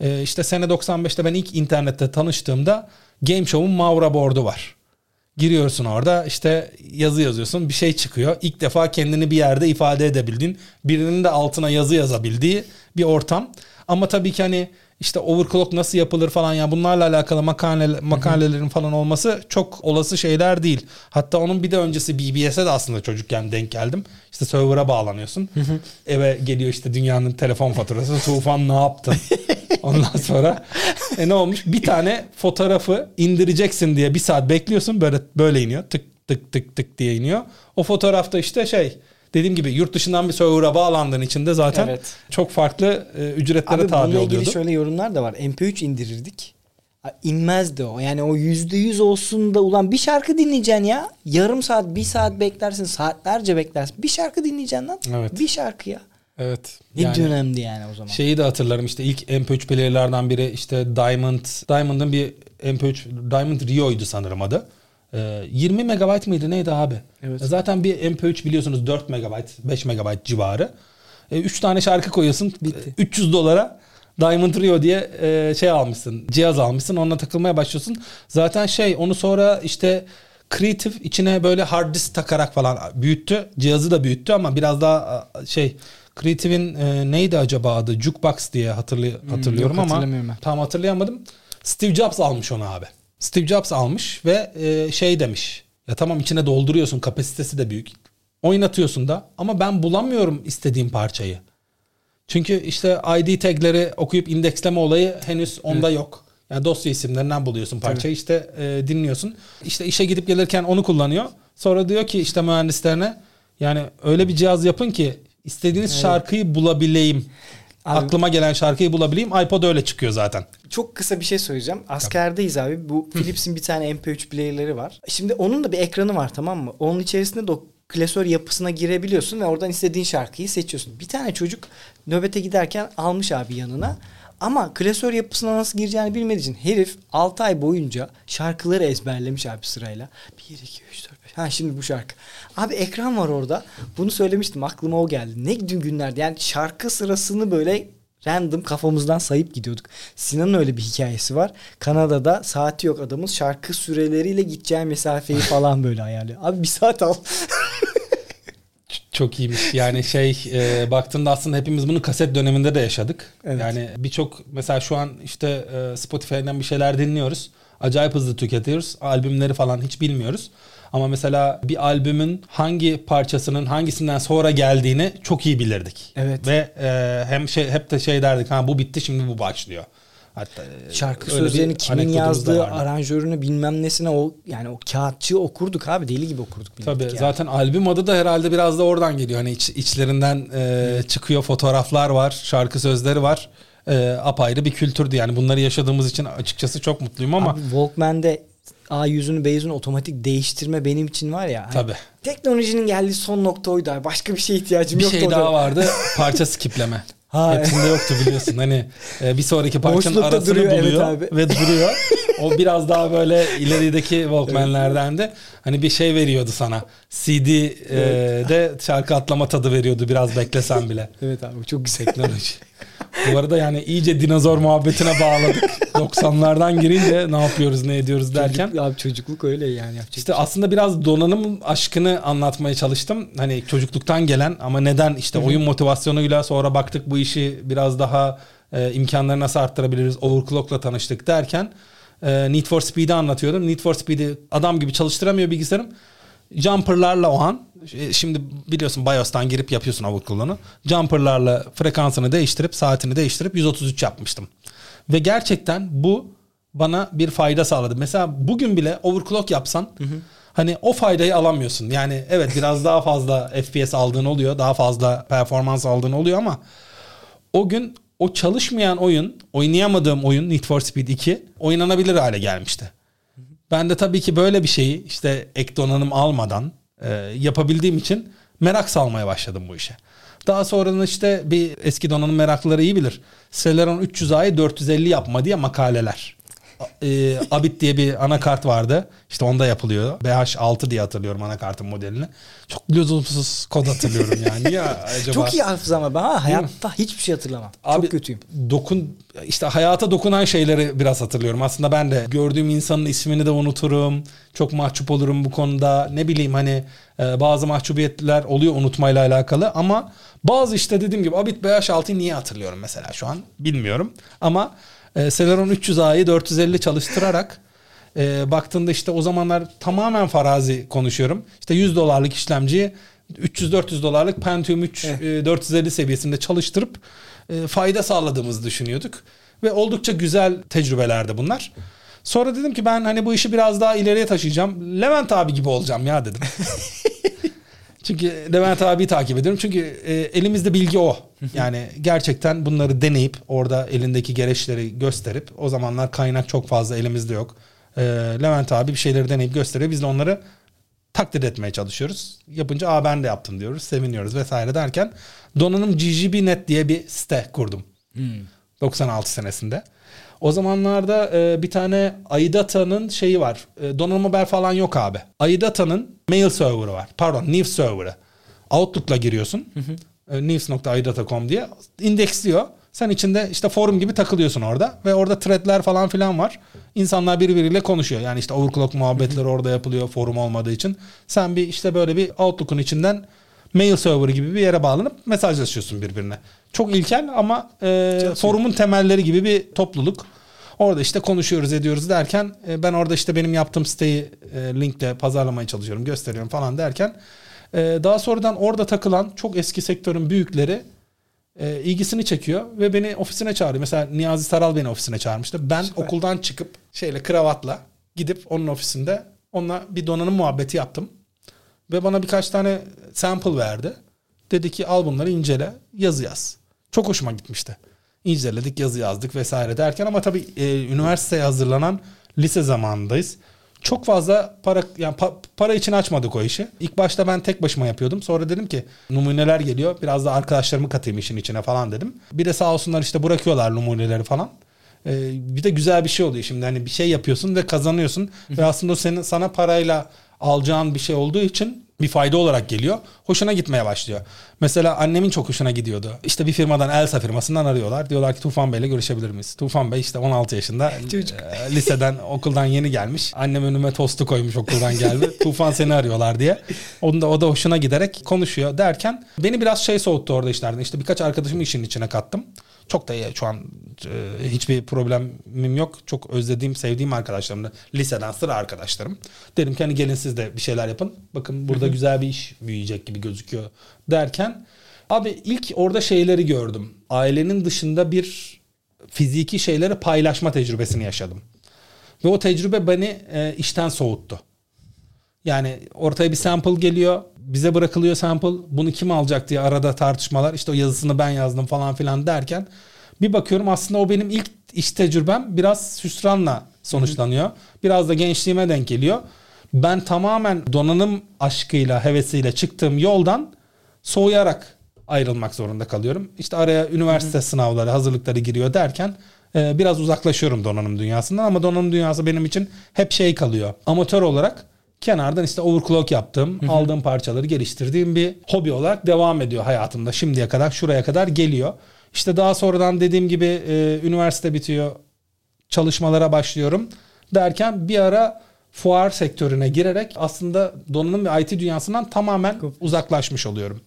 Ee, işte sene 95'te ben ilk internette tanıştığımda Game Show'un Mavra board'u var. Giriyorsun orada işte yazı yazıyorsun bir şey çıkıyor. İlk defa kendini bir yerde ifade edebildiğin birinin de altına yazı yazabildiği bir ortam. Ama tabii ki hani işte overclock nasıl yapılır falan ya bunlarla alakalı makale, makalelerin falan olması çok olası şeyler değil. Hatta onun bir de öncesi BBS'e de aslında çocukken denk geldim. İşte server'a bağlanıyorsun. Eve geliyor işte dünyanın telefon faturası. Tufan ne yaptın? Ondan sonra e ne olmuş? Bir tane fotoğrafı indireceksin diye bir saat bekliyorsun. Böyle böyle iniyor. Tık tık tık tık diye iniyor. O fotoğrafta işte şey dediğim gibi yurt dışından bir server'a bağlandığın içinde zaten Evet. çok farklı e, ücretlere Abi tabi bununla ilgili oluyordu. şöyle yorumlar da var. MP3 indirirdik. İnmezdi o. Yani o yüzde yüz olsun da ulan bir şarkı dinleyeceksin ya. Yarım saat, bir saat beklersin, saatlerce beklersin. Bir şarkı dinleyeceksin lan. Evet. Bir şarkı ya. Evet. Ne Yani dönemdi yani o zaman. Şeyi de hatırlarım işte ilk MP3 player'lardan biri işte Diamond. Diamond'ın bir MP3 Diamond Rio'ydu sanırım adı. Ee, 20 megabayt mıydı neydi abi? Evet. E Zaten bir MP3 biliyorsunuz 4 megabayt 5 megabayt civarı. 3 tane şarkı koyuyorsun. Bitti. 300 dolara Diamond Rio diye e, şey almışsın. Cihaz almışsın. Onunla takılmaya başlıyorsun. Zaten şey onu sonra işte Creative içine böyle hard disk takarak falan büyüttü. Cihazı da büyüttü ama biraz daha e, şey Creative'in e, neydi acaba adı? Jukebox diye hatırlı- hatırlıyorum yok, ama tam hatırlayamadım. Steve Jobs almış onu abi. Steve Jobs almış ve e, şey demiş. Ya tamam içine dolduruyorsun kapasitesi de büyük. Oynatıyorsun da ama ben bulamıyorum istediğim parçayı. Çünkü işte ID tagleri okuyup indeksleme olayı henüz onda yok. Yani dosya isimlerinden buluyorsun parçayı işte e, dinliyorsun. İşte işe gidip gelirken onu kullanıyor. Sonra diyor ki işte mühendislerine yani öyle bir cihaz yapın ki istediğiniz şarkıyı bulabileyim. Abi- Aklıma gelen şarkıyı bulabileyim. iPod öyle çıkıyor zaten. Çok kısa bir şey söyleyeceğim. Askerdeyiz abi. Bu Philips'in bir tane MP3 player'ları var. Şimdi onun da bir ekranı var tamam mı? Onun içerisinde de klasör yapısına girebiliyorsun ve oradan istediğin şarkıyı seçiyorsun. Bir tane çocuk nöbete giderken almış abi yanına. Ama klasör yapısına nasıl gireceğini bilmediği için herif 6 ay boyunca şarkıları ezberlemiş abi sırayla. 1, 2, 3, 4, 5. Ha şimdi bu şarkı. Abi ekran var orada. Bunu söylemiştim aklıma o geldi. Ne gün günlerdi. Yani şarkı sırasını böyle random kafamızdan sayıp gidiyorduk. Sinan'ın öyle bir hikayesi var. Kanada'da saati yok adamın şarkı süreleriyle gideceği mesafeyi falan böyle ayarlıyor. Abi bir saat al. Çok iyiymiş. Yani şey e, baktığında aslında hepimiz bunu kaset döneminde de yaşadık. Evet. Yani birçok mesela şu an işte e, Spotify'dan bir şeyler dinliyoruz. Acayip hızlı tüketiyoruz. Albümleri falan hiç bilmiyoruz. Ama mesela bir albümün hangi parçasının hangisinden sonra geldiğini çok iyi bilirdik. Evet. Ve e, hem şey hep de şey derdik ha bu bitti şimdi bu başlıyor. Hatta e, Şarkı sözlerini kimin yazdığı, aranjörünü bilmem nesine o yani o kağıtçı okurduk abi deli gibi okurduk. Tabii yani. zaten albüm adı da herhalde biraz da oradan geliyor. Hani iç, içlerinden e, çıkıyor fotoğraflar var, şarkı sözleri var. E, apayrı bir kültürdü yani bunları yaşadığımız için açıkçası çok mutluyum ama Abi Walkman'de A yüzünü B yüzünü otomatik değiştirme benim için var ya. hani Tabii. Teknolojinin geldiği son nokta oydu abi. Başka bir şeye ihtiyacım bir yoktu. şey o daha vardı parça skipleme. Ha, Hepsinde yoktu biliyorsun. Hani e, bir sonraki parçanın Boşlukta arasını duruyor, buluyor evet abi. ve duruyor. O biraz daha böyle ilerideki Walkman'lerden de hani bir şey veriyordu sana. CD'de e, şarkı atlama tadı veriyordu biraz beklesen bile. evet abi çok güzel. Teknoloji. Bu arada yani iyice dinozor muhabbetine bağladık. 90'lardan girince ne yapıyoruz ne ediyoruz derken. Çocuk, abi çocukluk öyle yani yapacak. İşte şey. aslında biraz donanım aşkını anlatmaya çalıştım. Hani çocukluktan gelen ama neden işte oyun motivasyonuyla sonra baktık bu işi biraz daha e, imkanları nasıl arttırabiliriz overclock'la tanıştık derken e, Need for Speed'i anlatıyordum. Need for Speed'i adam gibi çalıştıramıyor bilgisayarım. Jumper'larla o an e, şimdi biliyorsun BIOS'tan girip yapıyorsun overclock'unu. Jumper'larla frekansını değiştirip saatini değiştirip 133 yapmıştım. Ve gerçekten bu bana bir fayda sağladı. Mesela bugün bile overclock yapsan hı hı. hani o faydayı alamıyorsun. Yani evet biraz daha fazla FPS aldığın oluyor. Daha fazla performans aldığın oluyor ama o gün o çalışmayan oyun, oynayamadığım oyun Need for Speed 2 oynanabilir hale gelmişti. Ben de tabii ki böyle bir şeyi işte ek donanım almadan e, yapabildiğim için merak salmaya başladım bu işe. Daha sonra işte bir eski donanım meraklıları iyi bilir. Celeron 300A'yı 450 yapma diye makaleler e, Abit diye bir anakart vardı. İşte onda yapılıyor. BH6 diye hatırlıyorum anakartın modelini. Çok lüzumsuz kod hatırlıyorum yani. Ya acaba... Çok iyi hafıza ama ben ha, hayatta hiçbir şey hatırlamam. Abi, Çok kötüyüm. Dokun işte hayata dokunan şeyleri biraz hatırlıyorum. Aslında ben de gördüğüm insanın ismini de unuturum. Çok mahcup olurum bu konuda. Ne bileyim hani e, bazı mahcubiyetler oluyor unutmayla alakalı ama bazı işte dediğim gibi Abit BH6'yı niye hatırlıyorum mesela şu an bilmiyorum. Ama e, Celeron 300A'yı 450 çalıştırarak e, baktığında işte o zamanlar tamamen farazi konuşuyorum. İşte 100 dolarlık işlemciyi 300-400 dolarlık Pentium 3 e, 450 seviyesinde çalıştırıp e, fayda sağladığımızı düşünüyorduk. Ve oldukça güzel tecrübelerdi bunlar. Sonra dedim ki ben hani bu işi biraz daha ileriye taşıyacağım. Levent abi gibi olacağım ya dedim. Çünkü Levent abi takip ediyorum. Çünkü e, elimizde bilgi o. Yani gerçekten bunları deneyip orada elindeki gereçleri gösterip o zamanlar kaynak çok fazla elimizde yok. E, Levent abi bir şeyleri deneyip gösteriyor. Biz de onları takdir etmeye çalışıyoruz. Yapınca aa ben de yaptım diyoruz. Seviniyoruz vesaire derken donanım GGB.net diye bir site kurdum. Hmm. 96 senesinde. O zamanlarda e, bir tane Aidata'nın şeyi var. E, donanım haber falan yok abi. Aidata'nın mail server'ı var. Pardon, news server'ı. Outlook'la giriyorsun. Hı hı. E, news.aidata.com diye indeksliyor. Sen içinde işte forum gibi takılıyorsun orada ve orada threadler falan filan var. İnsanlar birbiriyle konuşuyor. Yani işte overclock muhabbetleri orada yapılıyor forum olmadığı için. Sen bir işte böyle bir Outlook'un içinden mail server gibi bir yere bağlanıp mesajlaşıyorsun birbirine. Çok ilkel ama e, forumun temelleri gibi bir topluluk. Orada işte konuşuyoruz ediyoruz derken e, ben orada işte benim yaptığım siteyi e, linkle pazarlamaya çalışıyorum gösteriyorum falan derken e, daha sonradan orada takılan çok eski sektörün büyükleri e, ilgisini çekiyor ve beni ofisine çağırıyor. Mesela Niyazi Saral beni ofisine çağırmıştı. Ben Süper. okuldan çıkıp şeyle kravatla gidip onun ofisinde onunla bir donanım muhabbeti yaptım. Ve bana birkaç tane sample verdi. Dedi ki al bunları incele yazı yaz. Çok hoşuma gitmişti. İnceledik yazı yazdık vesaire derken ama tabii e, üniversiteye hazırlanan lise zamanındayız. Çok fazla para yani pa, para için açmadık o işi. İlk başta ben tek başıma yapıyordum. Sonra dedim ki numuneler geliyor. Biraz da arkadaşlarımı katayım işin içine falan dedim. Bir de sağ olsunlar işte bırakıyorlar numuneleri falan. Ee, bir de güzel bir şey oluyor şimdi hani bir şey yapıyorsun ve kazanıyorsun ve aslında o senin sana parayla alacağın bir şey olduğu için bir fayda olarak geliyor. Hoşuna gitmeye başlıyor. Mesela annemin çok hoşuna gidiyordu. İşte bir firmadan Elsa firmasından arıyorlar. Diyorlar ki Tufan Bey'le görüşebilir miyiz? Tufan Bey işte 16 yaşında e, liseden okuldan yeni gelmiş. Annem önüme tostu koymuş okuldan geldi. Tufan seni arıyorlar diye. Onun da o da hoşuna giderek konuşuyor derken beni biraz şey soğuttu orada işlerden. İşte birkaç arkadaşımı işin içine kattım. Çok da şu an e, hiçbir problemim yok. Çok özlediğim, sevdiğim arkadaşlarım da liseden sıra arkadaşlarım. Dedim ki hani gelin siz de bir şeyler yapın. Bakın burada güzel bir iş büyüyecek gibi gözüküyor derken abi ilk orada şeyleri gördüm. Ailenin dışında bir fiziki şeyleri paylaşma tecrübesini yaşadım. Ve o tecrübe beni e, işten soğuttu. Yani ortaya bir sample geliyor. Bize bırakılıyor sample. Bunu kim alacak diye arada tartışmalar. İşte o yazısını ben yazdım falan filan derken bir bakıyorum aslında o benim ilk iş tecrübem biraz hüsranla sonuçlanıyor. Biraz da gençliğime denk geliyor. Ben tamamen donanım aşkıyla, hevesiyle çıktığım yoldan soğuyarak ayrılmak zorunda kalıyorum. İşte araya üniversite Hı-hı. sınavları, hazırlıkları giriyor derken e, biraz uzaklaşıyorum donanım dünyasından ama donanım dünyası benim için hep şey kalıyor. Amatör olarak kenardan işte overclock yaptığım, Hı-hı. aldığım parçaları geliştirdiğim bir hobi olarak devam ediyor hayatımda. Şimdiye kadar şuraya kadar geliyor. İşte daha sonradan dediğim gibi e, üniversite bitiyor. Çalışmalara başlıyorum. Derken bir ara fuar sektörüne girerek aslında donanım ve IT dünyasından tamamen uzaklaşmış oluyorum.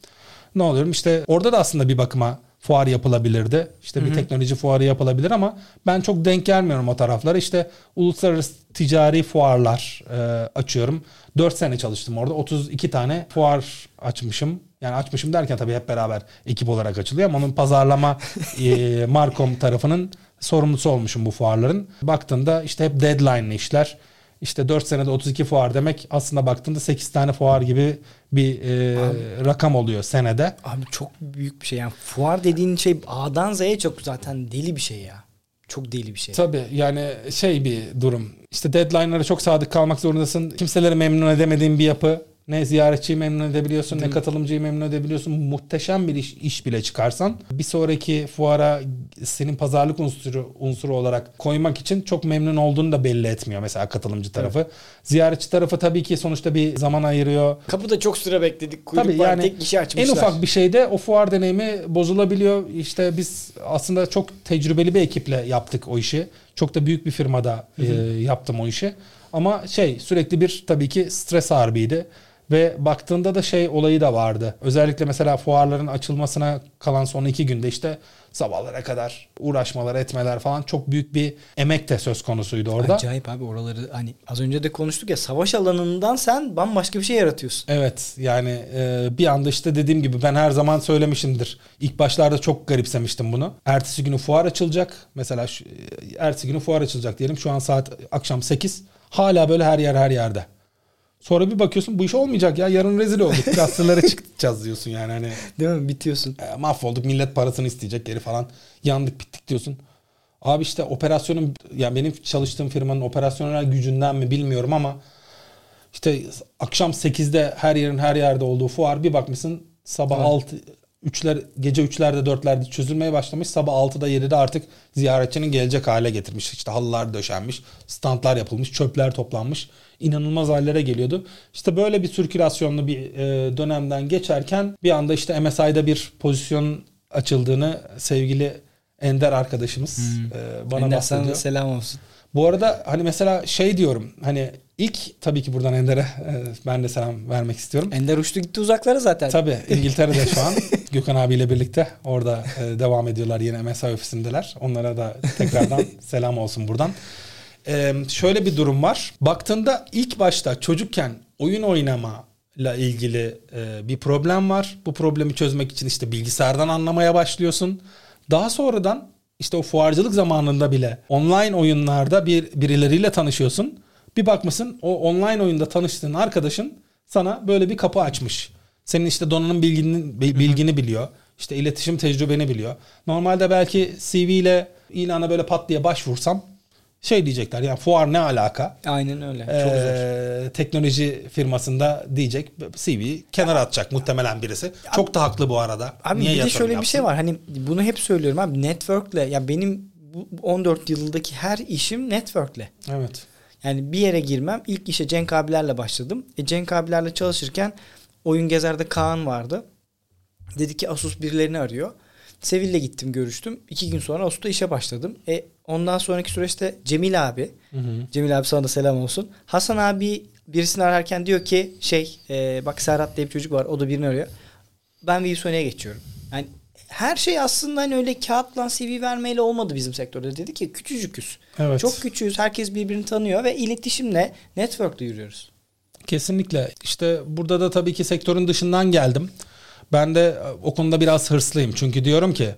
Ne oluyorum? İşte orada da aslında bir bakıma fuar yapılabilirdi. İşte bir Hı-hı. teknoloji fuarı yapılabilir ama ben çok denk gelmiyorum o taraflara. İşte uluslararası ticari fuarlar e, açıyorum. 4 sene çalıştım orada. 32 tane fuar açmışım. Yani açmışım derken tabii hep beraber ekip olarak açılıyor ama onun pazarlama e, Markom tarafının sorumlusu olmuşum bu fuarların. Baktığında işte hep deadline'lı işler. İşte 4 senede 32 fuar demek aslında baktığında 8 tane fuar gibi bir e, abi, rakam oluyor senede. Abi çok büyük bir şey yani fuar dediğin şey A'dan Z'ye çok zaten deli bir şey ya. Çok deli bir şey. Tabii yani şey bir durum. İşte deadline'lara çok sadık kalmak zorundasın. Kimseleri memnun edemediğin bir yapı. Ne ziyaretçiyi memnun edebiliyorsun Değil ne katılımcıyı memnun edebiliyorsun. Muhteşem bir iş, iş bile çıkarsan bir sonraki fuara senin pazarlık unsuru, unsuru olarak koymak için çok memnun olduğunu da belli etmiyor mesela katılımcı tarafı. Evet. Ziyaretçi tarafı tabii ki sonuçta bir zaman ayırıyor. Kapıda çok süre bekledik. Kuyruk tabii var, yani tek kişi açmışlar. En ufak bir şeyde o fuar deneyimi bozulabiliyor. İşte biz aslında çok tecrübeli bir ekiple yaptık o işi. Çok da büyük bir firmada E, yaptım o işi. Ama şey sürekli bir tabii ki stres harbiydi. Ve baktığında da şey olayı da vardı. Özellikle mesela fuarların açılmasına kalan son iki günde işte sabahlara kadar uğraşmalar etmeler falan çok büyük bir emek de söz konusuydu orada. Acayip abi oraları hani az önce de konuştuk ya savaş alanından sen bambaşka bir şey yaratıyorsun. Evet yani e, bir anda işte dediğim gibi ben her zaman söylemişimdir. İlk başlarda çok garipsemiştim bunu. Ertesi günü fuar açılacak. Mesela şu, e, ertesi günü fuar açılacak diyelim şu an saat akşam 8. Hala böyle her yer her yerde. Sonra bir bakıyorsun bu iş olmayacak ya yarın rezil olduk. Gazetelere çıkacağız diyorsun yani hani. Değil mi? Bitiyorsun. E, mahvolduk millet parasını isteyecek geri falan. Yandık bittik diyorsun. Abi işte operasyonun yani benim çalıştığım firmanın operasyonel gücünden mi bilmiyorum ama işte akşam 8'de her yerin her yerde olduğu fuar bir bakmışsın sabah evet. 6 üçler gece 3'lerde 4'lerde çözülmeye başlamış. Sabah 6'da 7'de artık ziyaretçinin gelecek hale getirmiş. İşte halılar döşenmiş, standlar yapılmış, çöpler toplanmış. İnanılmaz hallere geliyordu. İşte böyle bir sirkülasyonlu bir e, dönemden geçerken bir anda işte MSI'da bir pozisyon açıldığını sevgili Ender arkadaşımız hmm. e, bana Ender bahsediyor. Sana selam olsun. Bu arada hani mesela şey diyorum hani ilk tabii ki buradan Ender'e e, ben de selam vermek istiyorum. Ender uçtu gitti uzaklara zaten. Tabii İngiltere'de şu an Gökhan abiyle birlikte orada e, devam ediyorlar yine MSI ofisindeler. Onlara da tekrardan selam olsun buradan. E, şöyle bir durum var. Baktığında ilk başta çocukken oyun oynama ile ilgili e, bir problem var. Bu problemi çözmek için işte bilgisayardan anlamaya başlıyorsun. Daha sonradan işte o fuarcılık zamanında bile online oyunlarda bir birileriyle tanışıyorsun. Bir bakmışsın o online oyunda tanıştığın arkadaşın sana böyle bir kapı açmış. Senin işte donanım bilgini, bilgini biliyor. İşte iletişim tecrübeni biliyor. Normalde belki CV ile ilana böyle pat diye başvursam şey diyecekler yani fuar ne alaka? Aynen öyle. Çok ee, zor. Teknoloji firmasında diyecek CV kenara atacak muhtemelen birisi. Ya, Çok da haklı bu arada. Abi Niye bir de şöyle yapsın? bir şey var. Hani bunu hep söylüyorum abi network'le ya benim bu 14 yıldaki her işim network'le. Evet. Yani bir yere girmem. ilk işe Cenk abilerle başladım. E Cenk abilerle çalışırken Oyun Gezer'de Kaan vardı. Dedi ki Asus birilerini arıyor. Sevil'le gittim görüştüm. İki gün sonra Asus'ta işe başladım. E ondan sonraki süreçte Cemil abi. Hı hı. Cemil abi sana da selam olsun. Hasan abi birisini ararken diyor ki şey e, bak Serhat diye bir çocuk var. O da birini arıyor. Ben Wilsoni'ye geçiyorum. Yani her şey aslında hani öyle kağıtla CV vermeyle olmadı bizim sektörde. Dedi ki küçücüküz. Evet. Çok küçüğüz. Herkes birbirini tanıyor ve iletişimle network'le yürüyoruz. Kesinlikle. İşte burada da tabii ki sektörün dışından geldim. Ben de o konuda biraz hırslıyım. Çünkü diyorum ki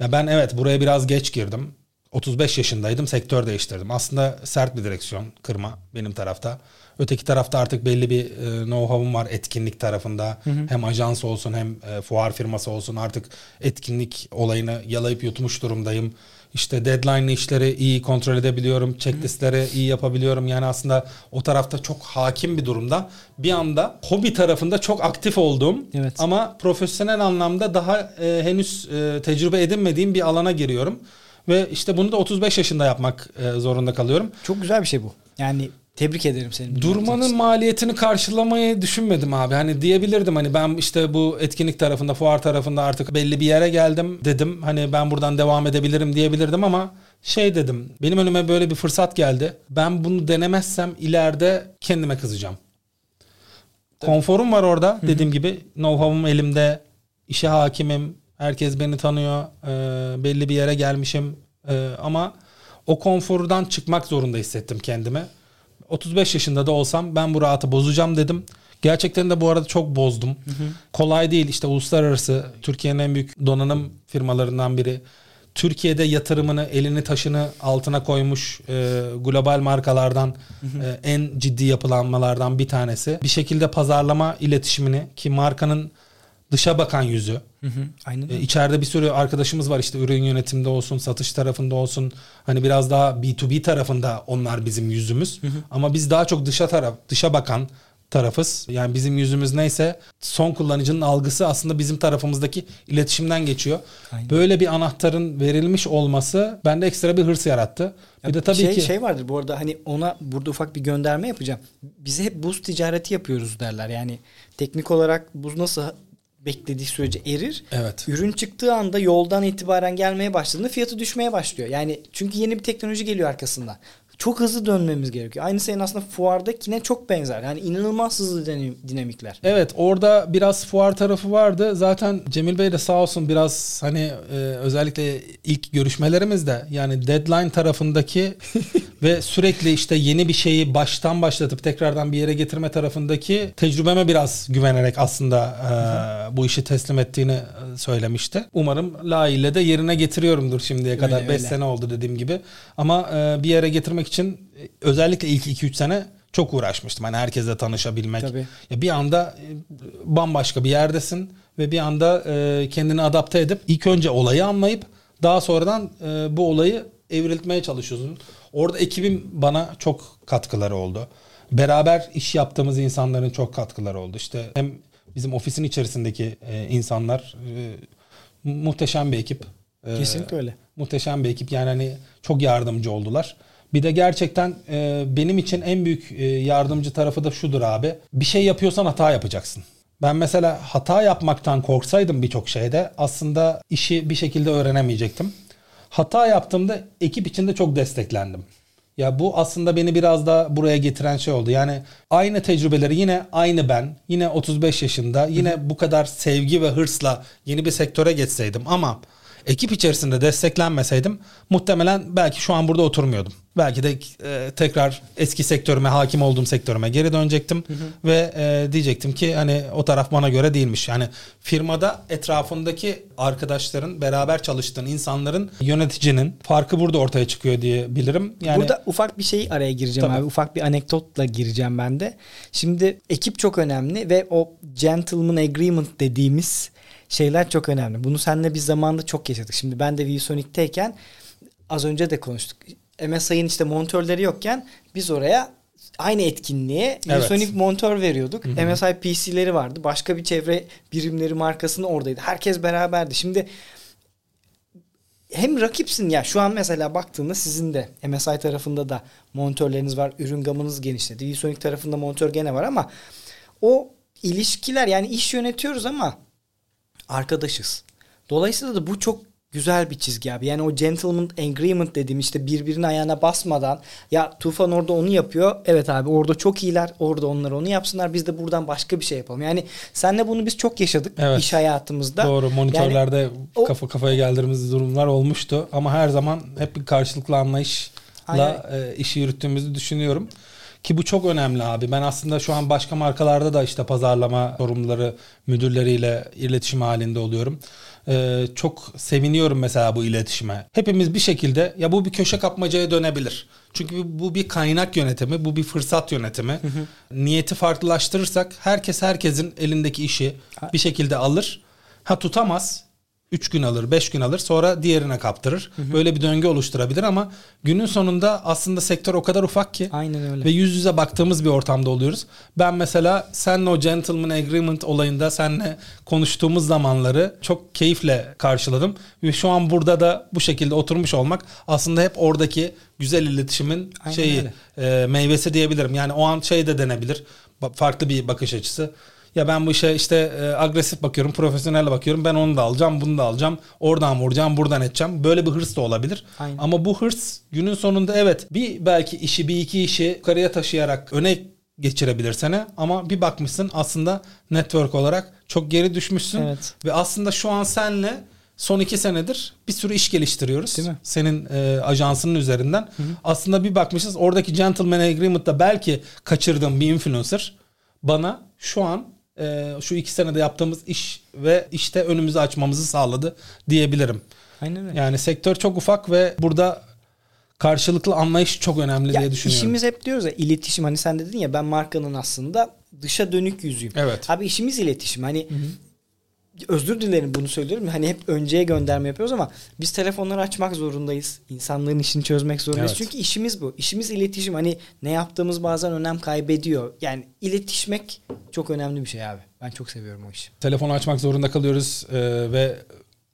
ya ben evet buraya biraz geç girdim. 35 yaşındaydım sektör değiştirdim. Aslında sert bir direksiyon kırma benim tarafta. Öteki tarafta artık belli bir e, know-how'um var etkinlik tarafında. Hı hı. Hem ajans olsun hem e, fuar firması olsun artık etkinlik olayını yalayıp yutmuş durumdayım. İşte deadline işleri iyi kontrol edebiliyorum. Checklistleri iyi yapabiliyorum. Yani aslında o tarafta çok hakim bir durumda. Bir anda hobi tarafında çok aktif olduğum evet. ama profesyonel anlamda daha e, henüz e, tecrübe edinmediğim bir alana giriyorum. Ve işte bunu da 35 yaşında yapmak e, zorunda kalıyorum. Çok güzel bir şey bu. Yani Tebrik ederim seni. Durmanın maliyetini karşılamayı düşünmedim abi. Hani diyebilirdim hani ben işte bu etkinlik tarafında, fuar tarafında artık belli bir yere geldim dedim. Hani ben buradan devam edebilirim diyebilirdim ama şey dedim. Benim önüme böyle bir fırsat geldi. Ben bunu denemezsem ileride kendime kızacağım. Tabii. Konforum var orada. Hı-hı. Dediğim gibi know-how'um elimde. işe hakimim. Herkes beni tanıyor. E, belli bir yere gelmişim. E, ama o konfordan çıkmak zorunda hissettim kendime. 35 yaşında da olsam ben bu rahatı bozacağım dedim. Gerçekten de bu arada çok bozdum. Hı hı. Kolay değil işte uluslararası Türkiye'nin en büyük donanım firmalarından biri. Türkiye'de yatırımını, elini taşını altına koymuş e, global markalardan hı hı. E, en ciddi yapılanmalardan bir tanesi. Bir şekilde pazarlama iletişimini ki markanın dışa bakan yüzü. Hı hı, aynen. E, içeride bir sürü arkadaşımız var işte ürün yönetiminde olsun, satış tarafında olsun. Hani biraz daha B2B tarafında onlar bizim yüzümüz. Hı hı. Ama biz daha çok dışa taraf, dışa bakan tarafız. Yani bizim yüzümüz neyse son kullanıcının algısı aslında bizim tarafımızdaki iletişimden geçiyor. Aynen. Böyle bir anahtarın verilmiş olması bende ekstra bir hırs yarattı. Ya bir de tabii şey, ki şey vardır bu arada hani ona burada ufak bir gönderme yapacağım. Bize hep buz ticareti yapıyoruz derler. Yani teknik olarak buz nasıl beklediği sürece erir. Evet. Ürün çıktığı anda yoldan itibaren gelmeye başladığında fiyatı düşmeye başlıyor. Yani çünkü yeni bir teknoloji geliyor arkasında çok hızlı dönmemiz gerekiyor. Aynı senin aslında fuardakine çok benzer. Yani inanılmaz hızlı dinamikler. Evet orada biraz fuar tarafı vardı. Zaten Cemil Bey de sağ olsun biraz hani e, özellikle ilk görüşmelerimizde yani deadline tarafındaki ve sürekli işte yeni bir şeyi baştan başlatıp tekrardan bir yere getirme tarafındaki tecrübeme biraz güvenerek aslında e, bu işi teslim ettiğini e, söylemişti. Umarım layığıyla de yerine getiriyorumdur şimdiye kadar. 5 sene oldu dediğim gibi. Ama e, bir yere getirmek için e, özellikle ilk 2-3 sene çok uğraşmıştım. Hani herkesle tanışabilmek. Tabii. Ya bir anda e, bambaşka bir yerdesin ve bir anda e, kendini adapte edip ilk önce olayı anlayıp daha sonradan bu olayı evriltmeye çalışıyorsun. Orada ekibim bana çok katkıları oldu. Beraber iş yaptığımız insanların çok katkıları oldu. İşte hem bizim ofisin içerisindeki insanlar muhteşem bir ekip. Kesinlikle öyle. Muhteşem bir ekip yani hani çok yardımcı oldular. Bir de gerçekten e, benim için en büyük e, yardımcı tarafı da şudur abi. Bir şey yapıyorsan hata yapacaksın. Ben mesela hata yapmaktan korksaydım birçok şeyde aslında işi bir şekilde öğrenemeyecektim. Hata yaptığımda ekip içinde çok desteklendim. Ya bu aslında beni biraz da buraya getiren şey oldu. Yani aynı tecrübeleri yine aynı ben, yine 35 yaşında, yine bu kadar sevgi ve hırsla yeni bir sektöre geçseydim ama ekip içerisinde desteklenmeseydim muhtemelen belki şu an burada oturmuyordum. Belki de e, tekrar eski sektörüme, hakim olduğum sektörüme geri dönecektim hı hı. ve e, diyecektim ki hani o taraf bana göre değilmiş. Yani firmada etrafındaki arkadaşların, beraber çalıştığın insanların, yöneticinin farkı burada ortaya çıkıyor diye bilirim. Yani Burada ufak bir şey araya gireceğim tabii. abi. Ufak bir anekdotla gireceğim ben de. Şimdi ekip çok önemli ve o gentleman agreement dediğimiz şeyler çok önemli. Bunu seninle bir zamanda çok yaşadık. Şimdi ben de ViewSonic'teyken az önce de konuştuk. MSI'nin işte montörleri yokken biz oraya aynı etkinliğe evet. ViewSonic montör veriyorduk. Hı hı. MSI PC'leri vardı. Başka bir çevre birimleri markasının oradaydı. Herkes beraberdi. Şimdi hem rakipsin ya şu an mesela baktığında sizin de MSI tarafında da montörleriniz var. Ürün gamınız genişledi. ViewSonic tarafında montör gene var ama o ilişkiler yani iş yönetiyoruz ama arkadaşız. Dolayısıyla da bu çok güzel bir çizgi abi. Yani o gentleman agreement dediğim işte birbirinin ayağına basmadan ya Tufan orada onu yapıyor. Evet abi orada çok iyiler. Orada onlar onu yapsınlar. Biz de buradan başka bir şey yapalım. Yani senle bunu biz çok yaşadık evet. iş hayatımızda. Doğru. Monitörlerde yani, o, kafa kafaya geldiğimiz durumlar olmuştu ama her zaman hep bir karşılıklı anlayışla e, işi yürüttüğümüzü düşünüyorum. Ki bu çok önemli abi. Ben aslında şu an başka markalarda da işte pazarlama sorumluları müdürleriyle iletişim halinde oluyorum. Ee, çok seviniyorum mesela bu iletişime. Hepimiz bir şekilde ya bu bir köşe kapmacaya dönebilir. Çünkü bu bir kaynak yönetimi, bu bir fırsat yönetimi. Hı hı. Niyeti farklılaştırırsak herkes herkesin elindeki işi bir şekilde alır. Ha tutamaz 3 gün alır, 5 gün alır sonra diğerine kaptırır. Hı hı. Böyle bir döngü oluşturabilir ama günün sonunda aslında sektör o kadar ufak ki. Aynen öyle. Ve yüz yüze baktığımız bir ortamda oluyoruz. Ben mesela seninle o gentleman agreement olayında seninle konuştuğumuz zamanları çok keyifle karşıladım. Ve şu an burada da bu şekilde oturmuş olmak aslında hep oradaki güzel iletişimin Aynen şeyi e, meyvesi diyebilirim. Yani o an şey de denebilir. Farklı bir bakış açısı. Ya ben bu işe işte e, agresif bakıyorum, profesyonel bakıyorum. Ben onu da alacağım, bunu da alacağım. Oradan vuracağım, buradan edeceğim. Böyle bir hırs da olabilir. Aynen. Ama bu hırs günün sonunda evet bir belki işi, bir iki işi yukarıya taşıyarak öne geçirebilir seni ama bir bakmışsın aslında network olarak çok geri düşmüşsün evet. ve aslında şu an senle son iki senedir bir sürü iş geliştiriyoruz. Değil mi? Senin e, ajansının üzerinden. Hı hı. Aslında bir bakmışız oradaki gentleman agreement'ta belki kaçırdığım bir influencer bana şu an e, şu iki senede yaptığımız iş ve işte önümüzü açmamızı sağladı diyebilirim. Aynen öyle. Yani sektör çok ufak ve burada karşılıklı anlayış çok önemli ya diye düşünüyorum. İşimiz hep diyoruz ya iletişim hani sen dedin ya ben markanın aslında dışa dönük yüzüyüm. Evet. Abi işimiz iletişim. Hani hı hı özür dilerim bunu söylüyorum. Hani hep önceye gönderme yapıyoruz ama biz telefonları açmak zorundayız. İnsanların işini çözmek zorundayız. Evet. Çünkü işimiz bu. İşimiz iletişim. Hani ne yaptığımız bazen önem kaybediyor. Yani iletişmek çok önemli bir şey abi. Ben çok seviyorum o işi. Telefonu açmak zorunda kalıyoruz ee, ve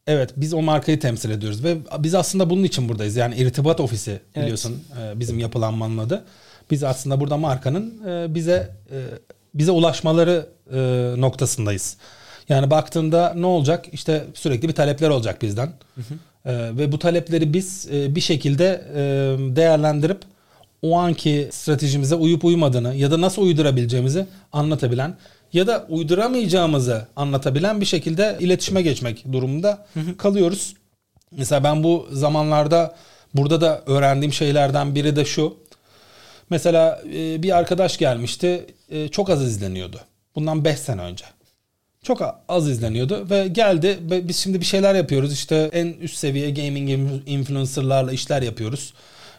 evet biz o markayı temsil ediyoruz ve biz aslında bunun için buradayız. Yani irtibat ofisi biliyorsun evet. bizim yapılanmanın adı. Biz aslında burada markanın e, bize e, bize ulaşmaları e, noktasındayız. Yani baktığında ne olacak? İşte sürekli bir talepler olacak bizden. Hı hı. Ee, ve bu talepleri biz e, bir şekilde e, değerlendirip o anki stratejimize uyup uymadığını ya da nasıl uydurabileceğimizi anlatabilen ya da uyduramayacağımızı anlatabilen bir şekilde iletişime geçmek durumunda hı hı. kalıyoruz. Mesela ben bu zamanlarda burada da öğrendiğim şeylerden biri de şu. Mesela e, bir arkadaş gelmişti. E, çok az izleniyordu. Bundan 5 sene önce çok az izleniyordu ve geldi ve biz şimdi bir şeyler yapıyoruz işte en üst seviye gaming influencerlarla işler yapıyoruz.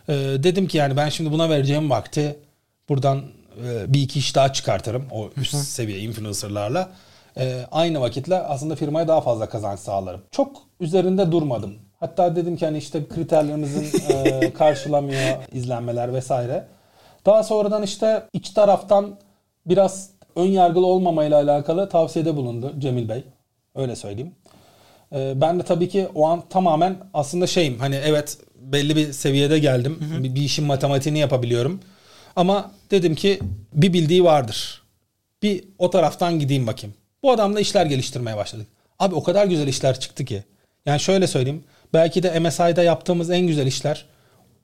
Ee, dedim ki yani ben şimdi buna vereceğim vakti buradan e, bir iki iş daha çıkartırım o üst Hı-hı. seviye influencerlarla. Ee, aynı vakitle aslında firmaya daha fazla kazanç sağlarım. Çok üzerinde durmadım. Hatta dedim ki hani işte kriterlerimizin e, karşılamıyor izlenmeler vesaire. Daha sonradan işte iç taraftan biraz ön yargılı olmamayla alakalı tavsiyede bulundu Cemil Bey. Öyle söyleyeyim. Ee, ben de tabii ki o an tamamen aslında şeyim hani evet belli bir seviyede geldim. Hı hı. Bir, bir işin matematiğini yapabiliyorum. Ama dedim ki bir bildiği vardır. Bir o taraftan gideyim bakayım. Bu adamla işler geliştirmeye başladık. Abi o kadar güzel işler çıktı ki. Yani şöyle söyleyeyim. Belki de MSI'da yaptığımız en güzel işler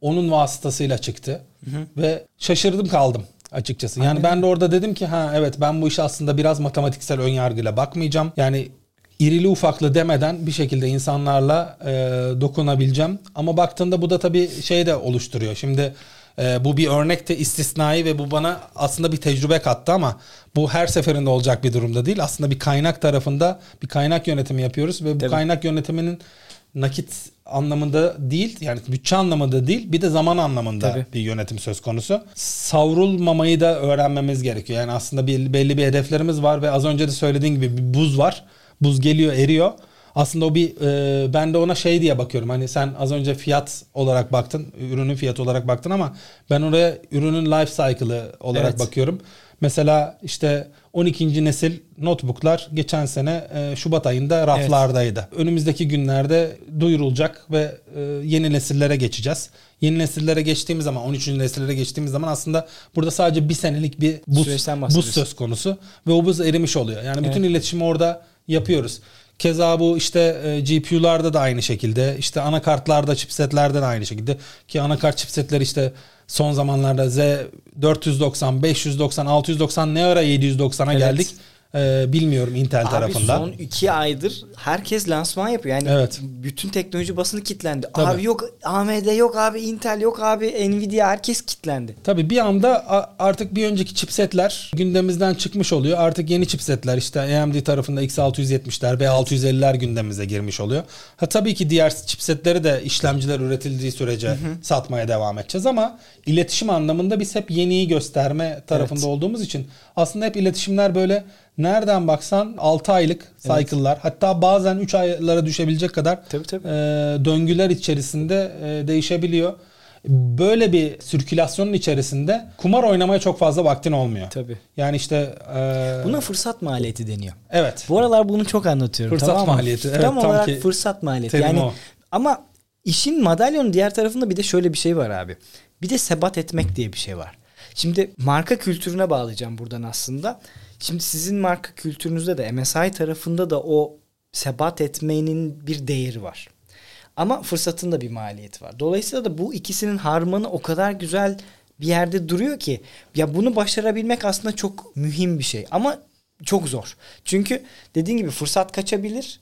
onun vasıtasıyla çıktı. Hı hı. Ve şaşırdım kaldım açıkçası. Yani Aynen. ben de orada dedim ki ha evet ben bu işe aslında biraz matematiksel ön yargıyla bakmayacağım. Yani irili ufaklı demeden bir şekilde insanlarla e, dokunabileceğim. Ama baktığında bu da tabii şey de oluşturuyor. Şimdi e, bu bir örnek de istisnai ve bu bana aslında bir tecrübe kattı ama bu her seferinde olacak bir durumda değil. Aslında bir kaynak tarafında bir kaynak yönetimi yapıyoruz ve bu tabii. kaynak yönetiminin nakit anlamında değil yani bütçe anlamında değil bir de zaman anlamında Tabii. bir yönetim söz konusu. Savrulmamayı da öğrenmemiz gerekiyor. Yani aslında bir, belli bir hedeflerimiz var ve az önce de söylediğin gibi bir buz var. Buz geliyor eriyor. Aslında o bir e, ben de ona şey diye bakıyorum. Hani sen az önce fiyat olarak baktın, ürünün fiyatı olarak baktın ama ben oraya ürünün life cycle'ı olarak evet. bakıyorum. Mesela işte 12. nesil notebooklar geçen sene e, Şubat ayında raflardaydı. Evet. Önümüzdeki günlerde duyurulacak ve e, yeni nesillere geçeceğiz. Yeni nesillere geçtiğimiz zaman 13. nesillere geçtiğimiz zaman aslında burada sadece bir senelik bir buz, buz söz konusu ve o buz erimiş oluyor. Yani bütün evet. iletişimi orada yapıyoruz. Keza bu işte e, GPU'larda da aynı şekilde, işte anakartlarda, chipsetlerde de aynı şekilde ki anakart chipsetler işte son zamanlarda Z 490, 590, 690 ne ara 790'a evet. geldik. Ee, bilmiyorum Intel Abi tarafından. son iki aydır herkes lansman yapıyor. Yani Evet. bütün teknoloji basını kilitlendi. Tabii. Abi yok AMD yok abi Intel yok abi Nvidia herkes kilitlendi. Tabii bir anda artık bir önceki chipsetler gündemimizden çıkmış oluyor. Artık yeni chipsetler işte AMD tarafında X670'ler, B650'ler gündemimize girmiş oluyor. Ha tabii ki diğer chipsetleri de işlemciler üretildiği sürece satmaya devam edeceğiz ama iletişim anlamında biz hep yeniyi gösterme tarafında Evet. olduğumuz için aslında hep iletişimler böyle nereden baksan 6 aylık cycle'lar hatta bazen 3 aylara düşebilecek kadar Tabii, tabii. e, döngüler içerisinde e, değişebiliyor. Böyle bir sirkülasyonun içerisinde kumar oynamaya çok fazla vaktin olmuyor. Tabii. Yani işte e, Buna fırsat maliyeti deniyor. evet. Bu aralar bunu çok anlatıyorum. Fırsat tamam mı? maliyeti, evet, tam, tam olarak ki fırsat maliyeti. Yani o. ama işin madalyonun diğer tarafında bir de şöyle bir şey var abi. Bir de sebat etmek diye bir şey var. Şimdi marka kültürüne bağlayacağım buradan aslında. Şimdi sizin marka kültürünüzde de MSI tarafında da o sebat etmenin bir değeri var. Ama fırsatın da bir maliyeti var. Dolayısıyla da bu ikisinin harmanı o kadar güzel bir yerde duruyor ki ya bunu başarabilmek aslında çok mühim bir şey ama çok zor. Çünkü dediğin gibi fırsat kaçabilir.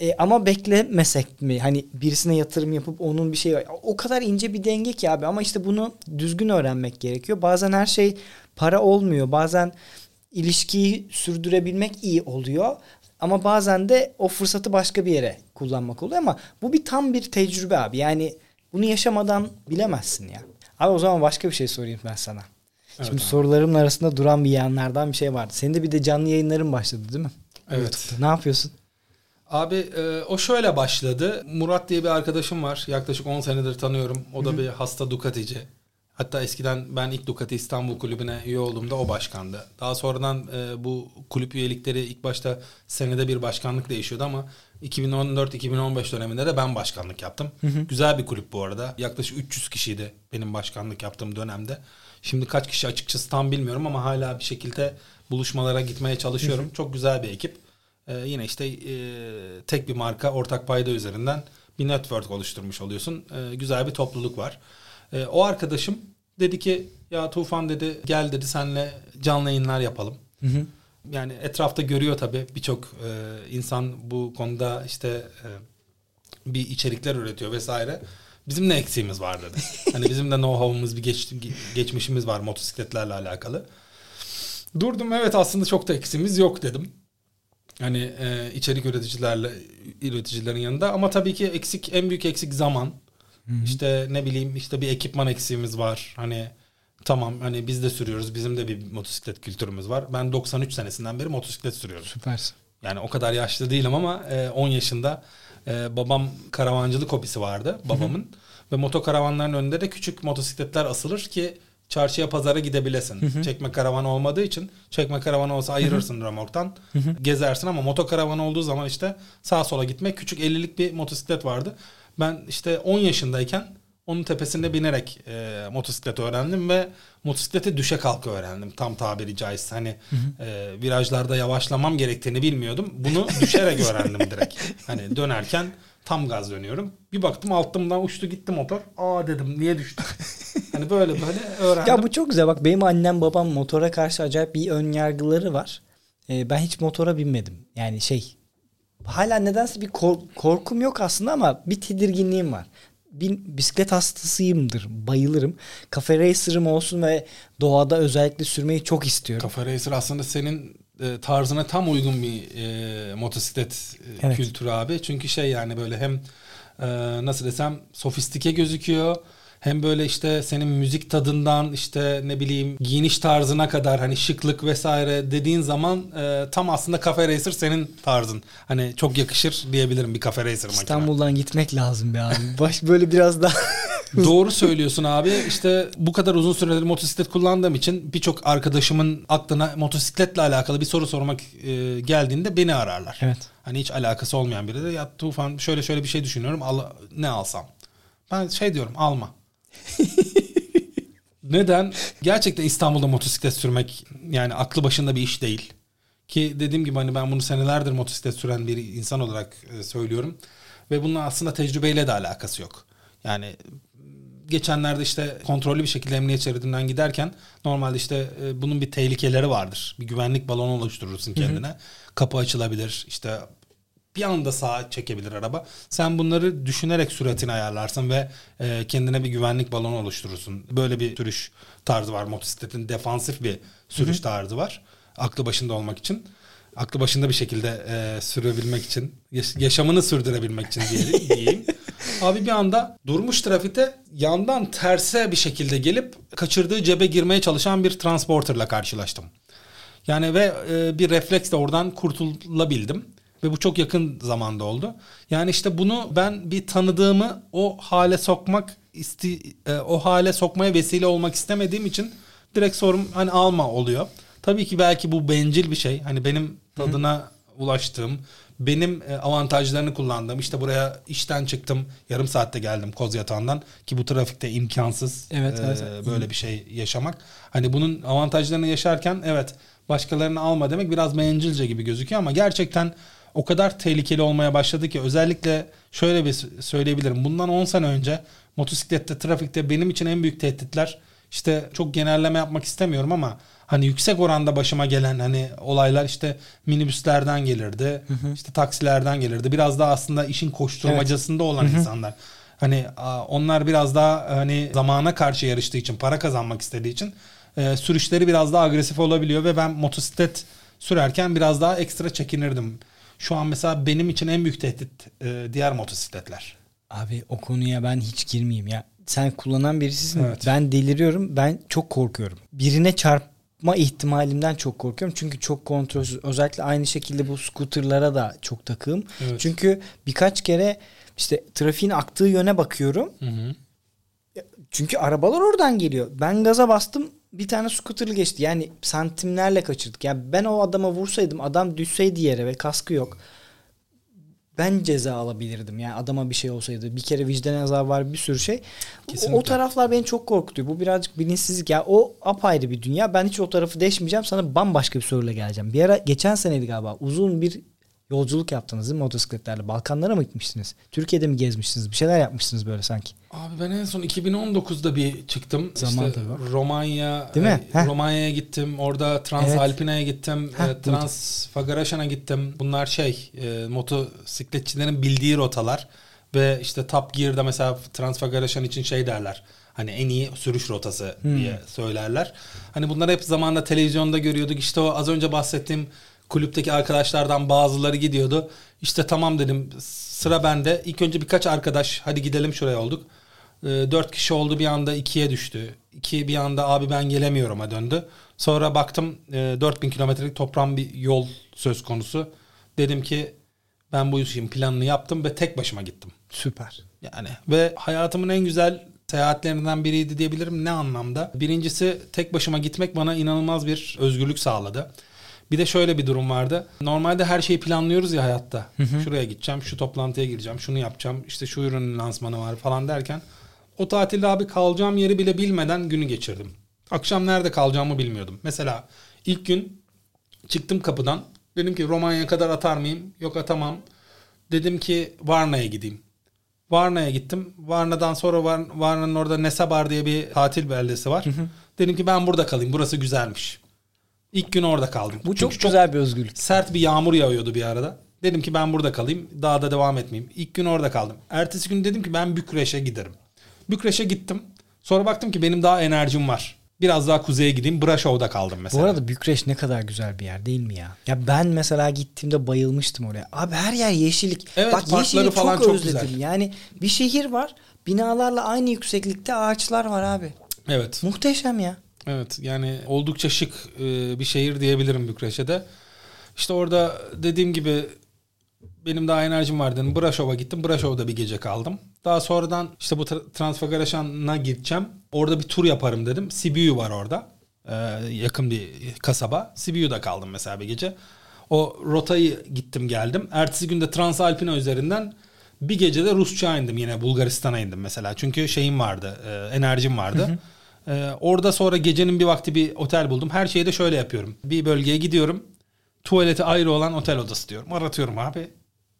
E, ama beklemesek mi? Hani birisine yatırım yapıp onun bir şey o kadar ince bir denge ki abi ama işte bunu düzgün öğrenmek gerekiyor. Bazen her şey para olmuyor. Bazen ilişkiyi sürdürebilmek iyi oluyor. Ama bazen de o fırsatı başka bir yere kullanmak oluyor ama bu bir tam bir tecrübe abi. Yani bunu yaşamadan bilemezsin ya. Abi o zaman başka bir şey sorayım ben sana. Şimdi abi. sorularımın arasında duran bir yanlardan bir şey vardı. Senin de bir de canlı yayınların başladı değil mi? Evet. YouTube'da. Ne yapıyorsun? Abi e, o şöyle başladı. Murat diye bir arkadaşım var. Yaklaşık 10 senedir tanıyorum. O da bir hasta Ducati'ci. Hatta eskiden ben ilk Ducati İstanbul Kulübü'ne üye olduğumda o başkandı. Daha sonradan e, bu kulüp üyelikleri ilk başta senede bir başkanlık değişiyordu ama 2014-2015 döneminde de ben başkanlık yaptım. Güzel bir kulüp bu arada. Yaklaşık 300 kişiydi benim başkanlık yaptığım dönemde. Şimdi kaç kişi açıkçası tam bilmiyorum ama hala bir şekilde buluşmalara gitmeye çalışıyorum. Çok güzel bir ekip. Ee, yine işte e, tek bir marka ortak payda üzerinden bir network oluşturmuş oluyorsun. Ee, güzel bir topluluk var. Ee, o arkadaşım dedi ki ya Tufan dedi gel dedi senle canlı yayınlar yapalım. Yani etrafta görüyor tabii birçok e, insan bu konuda işte e, bir içerikler üretiyor vesaire. Bizim ne eksiğimiz var dedi. hani bizim de know-how'umuz bir geç, geçmişimiz var motosikletlerle alakalı. Durdum evet aslında çok da eksiğimiz yok dedim. Hani e, içerik üreticilerle üreticilerin yanında ama tabii ki eksik en büyük eksik zaman. İşte ne bileyim işte bir ekipman eksiğimiz var. Hani tamam hani biz de sürüyoruz. Bizim de bir motosiklet kültürümüz var. Ben 93 senesinden beri motosiklet sürüyorum. Süpersin. Yani o kadar yaşlı değilim ama e, 10 yaşında e, babam karavancılık hobisi vardı babamın. Ve motokaravanların önünde de küçük motosikletler asılır ki çarşıya pazara gidebilesin. Çekme karavan olmadığı için çekme karavan olsa ayırırsın remorktan gezersin ama motokaravan olduğu zaman işte sağa sola gitmek küçük 50'lik bir motosiklet vardı. Ben işte 10 yaşındayken onun tepesinde binerek e, motosiklet öğrendim ve motosikleti düşe kalka öğrendim. Tam tabiri caizse hani e, virajlarda yavaşlamam gerektiğini bilmiyordum. Bunu düşerek öğrendim direkt. Hani dönerken tam gaz dönüyorum. Bir baktım altımdan uçtu gitti motor. Aa dedim niye düştü? hani böyle böyle öğrendim. Ya bu çok güzel. Bak benim annem babam motora karşı acayip bir ön yargıları var. Ee, ben hiç motora binmedim. Yani şey hala nedense bir kor- korkum yok aslında ama bir tedirginliğim var. Bir bisiklet hastasıyımdır. Bayılırım. Cafe racer'ım olsun ve doğada özellikle sürmeyi çok istiyorum. Kafa Racer aslında senin e, tarzına tam uygun bir e, motosiklet e, Evet. kültürü abi. Çünkü şey yani böyle hem e, nasıl desem sofistike gözüküyor. Hem böyle işte senin müzik tadından işte ne bileyim giyiniş tarzına kadar hani şıklık vesaire dediğin zaman e, tam aslında Cafe Racer senin tarzın. Hani çok yakışır diyebilirim bir Cafe Racer makine. İstanbul'dan gitmek lazım be abi. Baş böyle biraz daha Doğru söylüyorsun abi. İşte bu kadar uzun süredir motosiklet kullandığım için birçok arkadaşımın aklına motosikletle alakalı bir soru sormak e, geldiğinde beni ararlar. Evet. Hani hiç alakası olmayan biri de ya Tufan şöyle şöyle bir şey düşünüyorum. Al, ne alsam? Ben şey diyorum alma. Neden? Gerçekten İstanbul'da motosiklet sürmek yani aklı başında bir iş değil. Ki dediğim gibi hani ben bunu senelerdir motosiklet süren bir insan olarak e, söylüyorum. Ve bunun aslında tecrübeyle de alakası yok. Yani geçenlerde işte kontrollü bir şekilde emniyet şeridinden giderken normalde işte e, bunun bir tehlikeleri vardır. Bir güvenlik balonu oluşturursun kendine. Hı hı. Kapı açılabilir. işte bir anda sağa çekebilir araba. Sen bunları düşünerek süratini ayarlarsın ve e, kendine bir güvenlik balonu oluşturursun. Böyle bir sürüş tarzı var. Motosikletin defansif bir sürüş Hı-hı. tarzı var. Aklı başında olmak için. Aklı başında bir şekilde e, sürebilmek için, yaşamını sürdürebilmek için diye, diyeyim. Abi bir anda durmuş trafikte yandan terse bir şekilde gelip kaçırdığı cebe girmeye çalışan bir transporterla karşılaştım. Yani ve e, bir refleksle oradan kurtulabildim. Ve bu çok yakın zamanda oldu. Yani işte bunu ben bir tanıdığımı o hale sokmak isti e, o hale sokmaya vesile olmak istemediğim için direkt sorum hani alma oluyor. Tabii ki belki bu bencil bir şey. Hani benim tadına Hı. ulaştığım, benim e, avantajlarını kullandığım. İşte buraya işten çıktım. Yarım saatte geldim koz yatağından ki bu trafikte imkansız evet, e, evet. böyle bir şey yaşamak. Hani bunun avantajlarını yaşarken evet başkalarını alma demek biraz bencilce gibi gözüküyor ama gerçekten o kadar tehlikeli olmaya başladı ki özellikle şöyle bir söyleyebilirim. Bundan 10 sene önce motosiklette, trafikte benim için en büyük tehditler işte çok genelleme yapmak istemiyorum ama hani yüksek oranda başıma gelen hani olaylar işte minibüslerden gelirdi. Hı hı. işte taksilerden gelirdi. Biraz daha aslında işin koşturmacasında evet. olan hı hı. insanlar. Hani onlar biraz daha hani zamana karşı yarıştığı için, para kazanmak istediği için e, sürüşleri biraz daha agresif olabiliyor ve ben motosiklet sürerken biraz daha ekstra çekinirdim. Şu an mesela benim için en büyük tehdit e, diğer motosikletler. Abi o konuya ben hiç girmeyeyim ya. Sen kullanan birisisin. Evet. Ben deliriyorum. Ben çok korkuyorum. Birine çarpma ihtimalimden çok korkuyorum. Çünkü çok kontrolsüz. Özellikle aynı şekilde bu scooterlara da çok takığım. Evet. Çünkü birkaç kere işte trafiğin aktığı yöne bakıyorum. Hı hı. Çünkü arabalar oradan geliyor. Ben gaza bastım bir tane scooter'lı geçti. Yani santimlerle kaçırdık. Yani ben o adama vursaydım adam düşseydi yere ve kaskı yok. Ben ceza alabilirdim. Yani adama bir şey olsaydı. Bir kere vicdan azabı var bir sürü şey. Kesinlikle. O, taraflar beni çok korkutuyor. Bu birazcık bilinçsizlik. Ya o apayrı bir dünya. Ben hiç o tarafı deşmeyeceğim. Sana bambaşka bir soruyla geleceğim. Bir ara geçen seneydi galiba. Uzun bir yolculuk yaptınız değil mi motosikletlerle? Balkanlara mı gitmiştiniz? Türkiye'de mi gezmiştiniz? Bir şeyler yapmışsınız böyle sanki. Abi ben en son 2019'da bir çıktım. Zaman işte tabii. Romanya, değil mi? E, Romanya'ya gittim. Orada Transalpina'ya evet. gittim. Heh, e, Transfagaraşan'a gittim. Bunlar şey e, motosikletçilerin bildiği rotalar. Ve işte Top Gear'da mesela Transfagaraşan için şey derler hani en iyi sürüş rotası hmm. diye söylerler. Hani bunları hep zamanla televizyonda görüyorduk. İşte o az önce bahsettiğim kulüpteki arkadaşlardan bazıları gidiyordu. İşte tamam dedim sıra bende. İlk önce birkaç arkadaş hadi gidelim şuraya olduk. E, dört kişi oldu bir anda ikiye düştü. İki bir anda abi ben gelemiyorum'a döndü. Sonra baktım e, 4000 kilometrelik toprağın bir yol söz konusu. Dedim ki ben bu işin planını yaptım ve tek başıma gittim. Süper. Yani ve hayatımın en güzel seyahatlerinden biriydi diyebilirim. Ne anlamda? Birincisi tek başıma gitmek bana inanılmaz bir özgürlük sağladı. Bir de şöyle bir durum vardı. Normalde her şeyi planlıyoruz ya hayatta. Hı hı. Şuraya gideceğim, şu toplantıya gireceğim, şunu yapacağım, işte şu ürünün lansmanı var falan derken o tatilde abi kalacağım yeri bile bilmeden günü geçirdim. Akşam nerede kalacağımı bilmiyordum. Mesela ilk gün çıktım kapıdan. Dedim ki Romanya'ya kadar atar mıyım? Yok atamam. Dedim ki Varna'ya gideyim. Varna'ya gittim. Varna'dan sonra Var Varna'nın orada Nesabar diye bir tatil beldesi var. Hı hı. Dedim ki ben burada kalayım. Burası güzelmiş. İlk gün orada kaldım. Bu çok, çok güzel bir özgürlük. Sert bir yağmur yağıyordu bir arada. Dedim ki ben burada kalayım. Daha da devam etmeyeyim. İlk gün orada kaldım. Ertesi gün dedim ki ben Bükreş'e giderim. Bükreş'e gittim. Sonra baktım ki benim daha enerjim var. Biraz daha kuzeye gideyim. Braşov'da kaldım mesela. Bu arada Bükreş ne kadar güzel bir yer değil mi ya? Ya ben mesela gittiğimde bayılmıştım oraya. Abi her yer yeşillik. Evet, Bak yeşillik falan çok, çok özledim. Güzel. Yani bir şehir var. Binalarla aynı yükseklikte ağaçlar var abi. Evet. Muhteşem ya. Evet yani oldukça şık e, bir şehir diyebilirim Bükreş'e. İşte orada dediğim gibi benim daha enerjim vardı. Braşov'a gittim. Braşov'da bir gece kaldım. Daha sonradan işte bu Transfagaraşan'a gideceğim. Orada bir tur yaparım dedim. Sibiu var orada. Ee, yakın bir kasaba. Sibiu'da kaldım mesela bir gece. O rotayı gittim geldim. Ertesi günde Transalpina üzerinden bir gecede Rusça indim yine Bulgaristan'a indim mesela. Çünkü şeyim vardı, e, enerjim vardı. Hı hı. Ee, orada sonra gecenin bir vakti bir otel buldum. Her şeyi de şöyle yapıyorum. Bir bölgeye gidiyorum. Tuvaleti ayrı olan otel odası diyorum. Aratıyorum abi.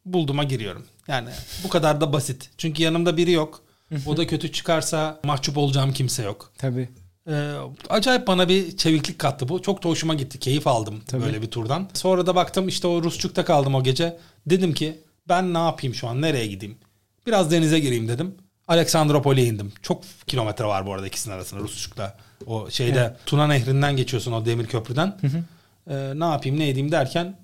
Bulduğuma giriyorum. Yani bu kadar da basit. Çünkü yanımda biri yok. o da kötü çıkarsa mahcup olacağım kimse yok. Tabii. Ee, acayip bana bir çeviklik kattı bu. Çok da hoşuma gitti. Keyif aldım Tabii. böyle bir turdan. Sonra da baktım işte o Rusçuk'ta kaldım o gece. Dedim ki ben ne yapayım şu an? Nereye gideyim? Biraz denize gireyim dedim. Aleksandropoli'ye indim. Çok kilometre var bu arada ikisinin arasında Rusçuk'ta. O şeyde Evet. Tuna Nehri'nden geçiyorsun o demir köprüden. Ee, ne yapayım ne edeyim derken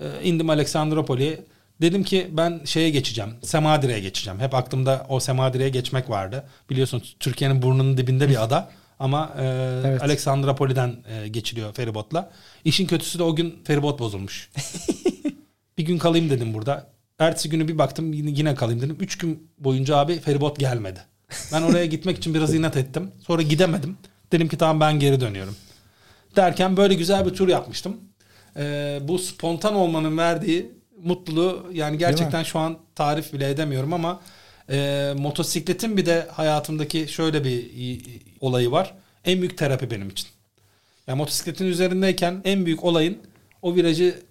e, indim Aleksandropoli'ye. Dedim ki ben şeye geçeceğim. Semadire'ye geçeceğim. Hep aklımda o Semadire'ye geçmek vardı. Biliyorsun Türkiye'nin burnunun dibinde bir ada. Ama e, Evet. Aleksandropoli'den e, geçiliyor feribotla. İşin kötüsü de o gün feribot bozulmuş. bir gün kalayım dedim burada. Ertesi günü bir baktım yine, yine kalayım dedim. Üç gün boyunca abi feribot gelmedi. Ben oraya gitmek için biraz inat ettim. Sonra gidemedim. Dedim ki tamam ben geri dönüyorum. Derken böyle güzel bir tur yapmıştım. Ee, bu spontan olmanın verdiği mutluluğu yani gerçekten şu an tarif bile edemiyorum ama e, motosikletin bir de hayatımdaki şöyle bir olayı var. En büyük terapi benim için. Yani motosikletin üzerindeyken en büyük olayın o virajı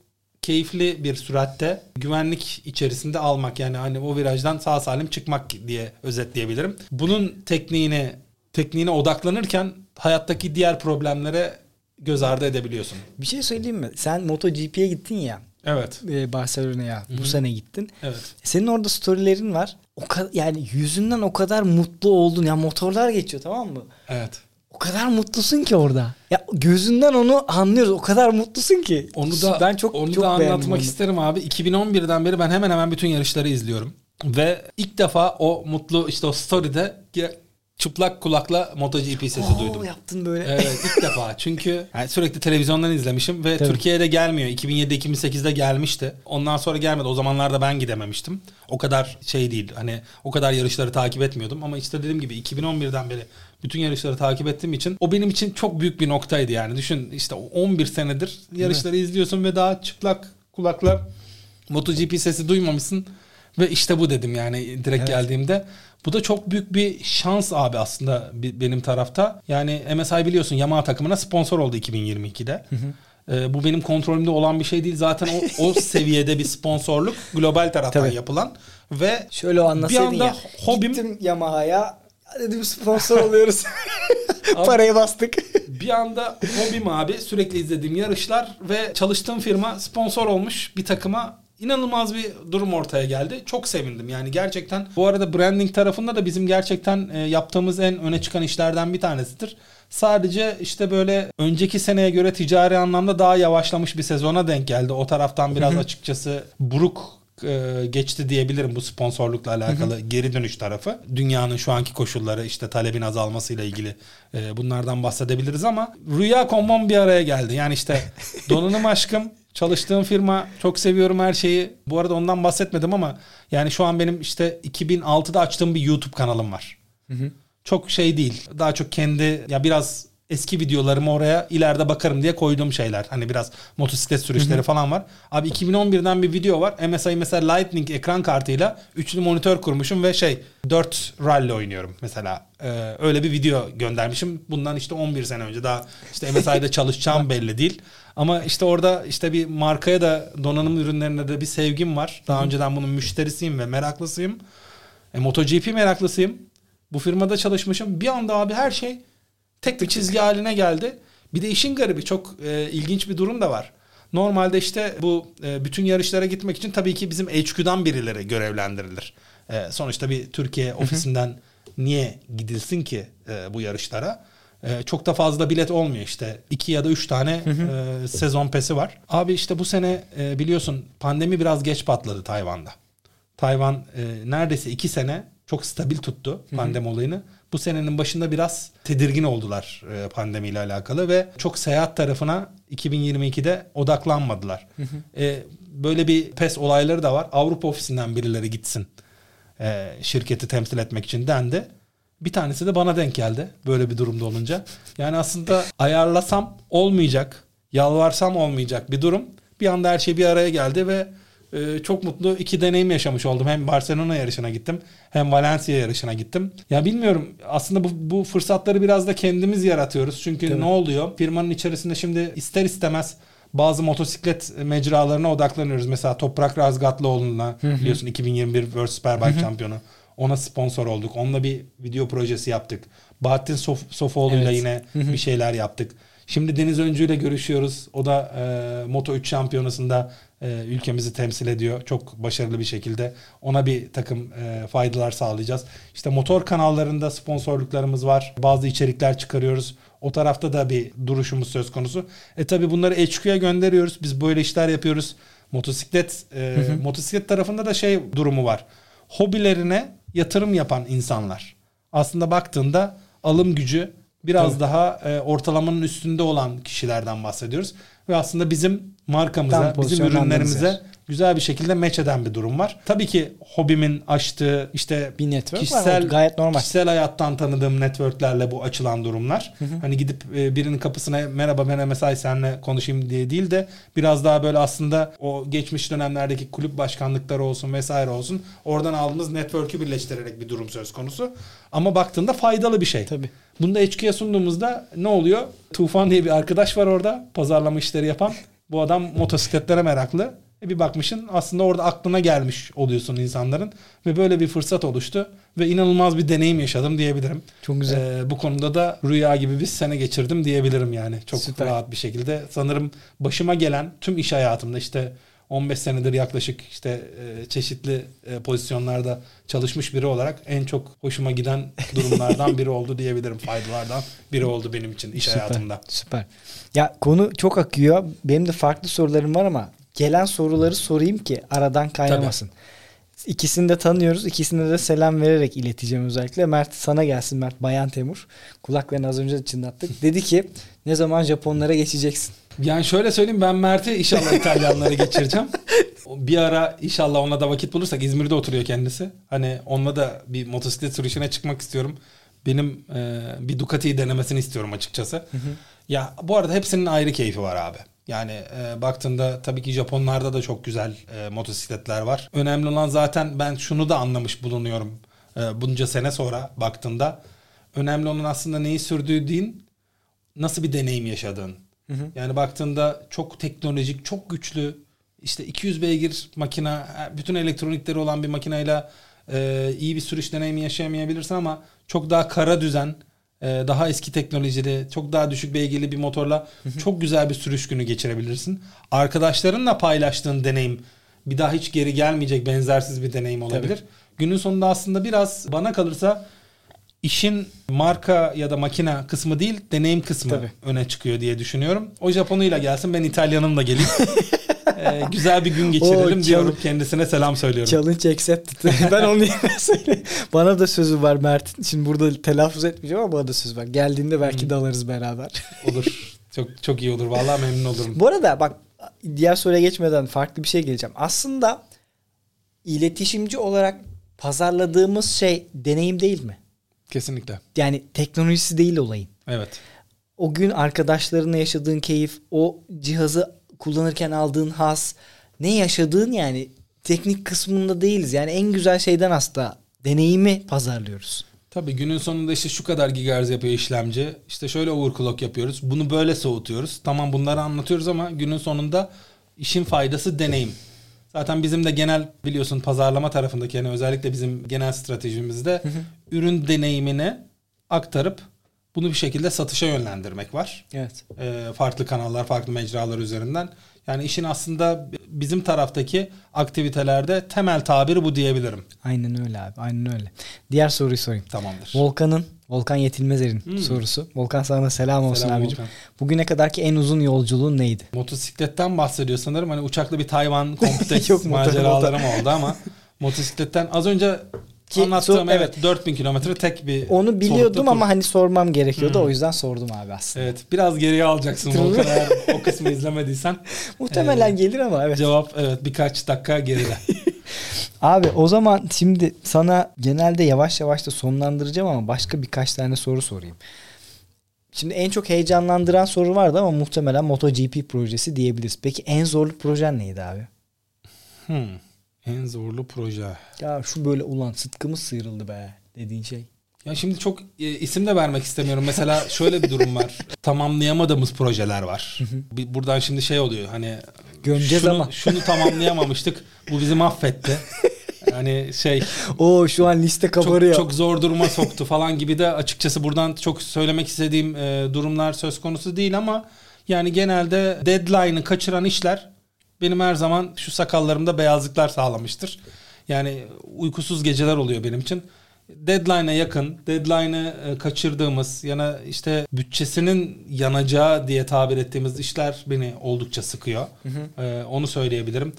keyifli bir süratte güvenlik içerisinde almak yani hani o virajdan sağ salim çıkmak diye özetleyebilirim. Bunun tekniğine tekniğine odaklanırken hayattaki diğer problemlere göz ardı edebiliyorsun. Bir şey söyleyeyim mi? Sen MotoGP'ye gittin ya. Evet. e, Barcelona'ya bu sene gittin. Evet. Senin orada storylerin var. O kadar yani yüzünden o kadar mutlu oldun. Ya motorlar geçiyor tamam mı? Evet. O kadar mutlusun ki orada. Ya gözünden onu anlıyoruz. O kadar mutlusun ki. Onu da ben çok onu çok da anlatmak onu. isterim abi. 2011'den beri ben hemen hemen bütün yarışları izliyorum. Ve ilk defa o mutlu işte o story'de çıplak kulakla MotoGP sesi Oo, duydum. yaptın böyle. Evet ilk defa çünkü yani sürekli televizyondan izlemişim ve Tabii. Türkiye'de gelmiyor. 2007-2008'de gelmişti. Ondan sonra gelmedi. O zamanlarda ben gidememiştim. O kadar şey değil hani o kadar yarışları takip etmiyordum ama işte dediğim gibi 2011'den beri bütün yarışları takip ettiğim için o benim için çok büyük bir noktaydı yani. Düşün işte 11 senedir yarışları izliyorsun ve daha çıplak kulakla MotoGP sesi duymamışsın ve işte bu dedim yani direkt Evet. geldiğimde. Bu da çok büyük bir şans abi aslında benim tarafta. Yani MSI biliyorsun Yamaha takımına sponsor oldu 2022'de. Ee, bu benim kontrolümde olan bir şey değil. Zaten o, o seviyede bir sponsorluk global taraftan Tabii. yapılan ve Şöyle o bir anda ya. hobim- Gittim Yamaha'ya. Dedim sponsor oluyoruz. Parayı bastık. bir anda hobim abi sürekli izlediğim yarışlar ve çalıştığım firma sponsor olmuş bir takıma inanılmaz bir durum ortaya geldi. Çok sevindim yani gerçekten. Bu arada branding tarafında da bizim gerçekten e, yaptığımız en öne çıkan işlerden bir tanesidir. Sadece işte böyle önceki seneye göre ticari anlamda daha yavaşlamış bir sezona denk geldi. O taraftan biraz açıkçası buruk e, geçti diyebilirim bu sponsorlukla alakalı geri dönüş tarafı. Dünyanın şu anki koşulları işte talebin azalmasıyla ilgili e, bunlardan bahsedebiliriz ama rüya kombom bir araya geldi. Yani işte donanım aşkım, çalıştığım firma çok seviyorum her şeyi. Bu arada ondan bahsetmedim ama yani şu an benim işte 2006'da açtığım bir YouTube kanalım var. Çok şey değil. Daha çok kendi ya biraz eski videolarımı oraya ileride bakarım diye koyduğum şeyler. Hani biraz motosiklet sürüşleri falan var. Abi 2011'den bir video var. MSI mesela Lightning ekran kartıyla üçlü monitör kurmuşum ve şey 4 rally oynuyorum mesela. Ee, öyle bir video göndermişim. Bundan işte 11 sene önce daha işte MSI'de çalışacağım belli değil. Ama işte orada işte bir markaya da donanım ürünlerine de bir sevgim var. Daha önceden bunun müşterisiyim ve meraklısıyım. E, MotoGP meraklısıyım. Bu firmada çalışmışım. Bir anda abi her şey tek bir çizgi haline geldi. Bir de işin garibi çok e, ilginç bir durum da var. Normalde işte bu e, bütün yarışlara gitmek için tabii ki bizim HQ'dan birileri görevlendirilir. E, sonuçta bir Türkiye ofisinden niye gidilsin ki e, bu yarışlara? E, çok da fazla bilet olmuyor işte. iki ya da üç tane e, sezon pesi var. Abi işte bu sene e, biliyorsun pandemi biraz geç patladı Tayvan'da. Tayvan e, neredeyse iki sene çok stabil tuttu pandemi olayını. Bu senenin başında biraz tedirgin oldular e, pandemiyle alakalı ve çok seyahat tarafına 2022'de odaklanmadılar. E, böyle bir pes olayları da var. Avrupa ofisinden birileri gitsin e, şirketi temsil etmek için dendi. Bir tanesi de bana denk geldi böyle bir durumda olunca. Yani aslında ayarlasam olmayacak, yalvarsam olmayacak bir durum. Bir anda her şey bir araya geldi ve e, çok mutlu iki deneyim yaşamış oldum. Hem Barcelona yarışına gittim hem Valencia yarışına gittim. Ya bilmiyorum aslında bu, bu fırsatları biraz da kendimiz yaratıyoruz. Çünkü ne oluyor? Firmanın içerisinde şimdi ister istemez bazı motosiklet mecralarına odaklanıyoruz. Mesela Toprak Razgatlıoğlu'na biliyorsun 2021 World Superbike şampiyonu. Ona sponsor olduk. Onunla bir video projesi yaptık. Bahattin Sof Sofoğlu'yla Evet. yine bir şeyler yaptık. Şimdi Deniz Öncü ile görüşüyoruz. O da e, Moto 3 şampiyonasında e, ülkemizi temsil ediyor. Çok başarılı bir şekilde. Ona bir takım e, faydalar sağlayacağız. İşte motor kanallarında sponsorluklarımız var. Bazı içerikler çıkarıyoruz. O tarafta da bir duruşumuz söz konusu. E tabi bunları HQ'ya gönderiyoruz. Biz böyle işler yapıyoruz. Motosiklet e, motosiklet tarafında da şey durumu var. Hobilerine yatırım yapan insanlar. Aslında baktığında alım gücü biraz Tabii. daha e, ortalamanın üstünde olan kişilerden bahsediyoruz. Ve aslında bizim markamıza, Tam bizim ürünlerimize güzel bir şekilde meç eden bir durum var. Tabii ki hobimin açtığı işte Bir network kişisel, var. Gayet normal. kişisel hayattan tanıdığım networklerle bu açılan durumlar. Hani gidip e, birinin kapısına merhaba ben mesai seninle konuşayım diye değil de biraz daha böyle aslında o geçmiş dönemlerdeki kulüp başkanlıkları olsun vesaire olsun oradan aldığımız network'ü birleştirerek bir durum söz konusu. Ama baktığında faydalı bir şey. Tabii. Bunu da HQ'ya sunduğumuzda ne oluyor? Tufan diye bir arkadaş var orada pazarlama işleri yapan. Bu adam motosikletlere meraklı. E bir bakmışın aslında orada aklına gelmiş oluyorsun insanların. Ve böyle bir fırsat oluştu. Ve inanılmaz bir deneyim yaşadım diyebilirim. Çok güzel. Ee, bu konuda da rüya gibi bir sene geçirdim diyebilirim yani. Çok Süper. rahat bir şekilde. Sanırım başıma gelen tüm iş hayatımda işte 15 senedir yaklaşık işte e, çeşitli e, pozisyonlarda çalışmış biri olarak en çok hoşuma giden durumlardan biri oldu diyebilirim. Faydalardan biri oldu benim için iş Süper, hayatımda. Süper. Ya konu çok akıyor. Benim de farklı sorularım var ama gelen soruları sorayım ki aradan kaynamasın. İkisini de tanıyoruz. İkisine de selam vererek ileteceğim özellikle. Mert sana gelsin Mert Bayan Temur. Kulaklarını az önce çınlattık. Dedi ki ne zaman Japonlara geçeceksin? Yani şöyle söyleyeyim ben Mert'i inşallah İtalyanlara geçireceğim. Bir ara inşallah onunla da vakit bulursak İzmir'de oturuyor kendisi. Hani onunla da bir motosiklet sürüşüne çıkmak istiyorum. Benim e, bir Ducati'yi denemesini istiyorum açıkçası. Ya bu arada hepsinin ayrı keyfi var abi. Yani e, baktığında tabii ki Japonlarda da çok güzel e, motosikletler var. Önemli olan zaten ben şunu da anlamış bulunuyorum. E, bunca sene sonra baktığında önemli olan aslında neyi sürdüğü değil, nasıl bir deneyim yaşadığın. Yani baktığında çok teknolojik, çok güçlü, işte 200 beygir makina, bütün elektronikleri olan bir makinayla e, iyi bir sürüş deneyimi yaşayamayabilirsin ama çok daha kara düzen, e, daha eski teknolojili, çok daha düşük beygirli bir motorla çok güzel bir sürüş günü geçirebilirsin. Arkadaşlarınla paylaştığın deneyim bir daha hiç geri gelmeyecek benzersiz bir deneyim olabilir. Günün sonunda aslında biraz bana kalırsa işin marka ya da makina kısmı değil deneyim kısmı Tabii. öne çıkıyor diye düşünüyorum. O Japonuyla gelsin ben İtalyanımla geleyim. Ee, güzel bir gün geçirelim Oo, diyorum kendisine selam söylüyorum. Challenge accepted. ben onu yerine söyleyeyim. Bana da sözü var Mert'in. Şimdi burada telaffuz etmeyeceğim ama bana da söz var. Geldiğinde belki dalarız beraber. Olur. Çok çok iyi olur. Vallahi memnun olurum. Bu arada bak diğer soruya geçmeden farklı bir şey geleceğim. Aslında iletişimci olarak pazarladığımız şey deneyim değil mi? Kesinlikle. Yani teknolojisi değil olayın. Evet. O gün arkadaşlarınla yaşadığın keyif, o cihazı kullanırken aldığın haz, ne yaşadığın yani teknik kısmında değiliz. Yani en güzel şeyden aslında deneyimi pazarlıyoruz. Tabii günün sonunda işte şu kadar gigahertz yapıyor işlemci. İşte şöyle overclock yapıyoruz. Bunu böyle soğutuyoruz. Tamam bunları anlatıyoruz ama günün sonunda işin faydası deneyim. Zaten bizim de genel biliyorsun pazarlama tarafındaki yani özellikle bizim genel stratejimizde ürün deneyimini aktarıp bunu bir şekilde satışa yönlendirmek var. Evet. Ee, farklı kanallar, farklı mecralar üzerinden. Yani işin aslında bizim taraftaki aktivitelerde temel tabiri bu diyebilirim. Aynen öyle abi. Aynen öyle. Diğer soruyu sorayım. Tamamdır. Volkan'ın, Volkan Yetilmezer'in sorusu. Volkan sana selam olsun Selam abicim. Volkan. Bugüne kadarki en uzun yolculuğun neydi? Motosikletten bahsediyor sanırım. Hani uçakla bir Tayvan motor, maceralarım oldu ama motosikletten az önce Ki anlattığım so- evet, evet. 4000 kilometre tek bir Onu biliyordum ama hani sormam gerekiyordu. O yüzden sordum abi aslında. Evet biraz geriye alacaksın. Volkan eğer o kısmı izlemediysen. Muhtemelen Ee, gelir ama evet. Cevap evet birkaç dakika geride. Abi o zaman şimdi sana genelde yavaş yavaş da sonlandıracağım ama başka birkaç tane soru sorayım. Şimdi en çok heyecanlandıran soru vardı ama muhtemelen MotoGP projesi diyebiliriz. Peki en zorlu projen neydi abi? Hmm. En zorlu proje. Ya şu böyle ulan sıtkımız sıyrıldı be dediğin şey. Ya şimdi çok e, isim de vermek istemiyorum. Mesela şöyle bir durum var. Tamamlayamadığımız projeler var. Bir- Buradan şimdi şey oluyor hani Gömeceğiz şunu, ama. şunu tamamlayamamıştık. Bu bizi mahvetti. hani şey o şu an liste kabarıyor. Çok, çok zor duruma soktu falan gibi de açıkçası buradan çok söylemek istediğim e, durumlar söz konusu değil ama yani genelde deadline'ı kaçıran işler benim her zaman şu sakallarımda beyazlıklar sağlamıştır. Yani uykusuz geceler oluyor benim için. Deadline'a yakın, deadline'ı e, kaçırdığımız yana işte bütçesinin yanacağı diye tabir ettiğimiz işler beni oldukça sıkıyor. Hı hı. Ee, onu söyleyebilirim.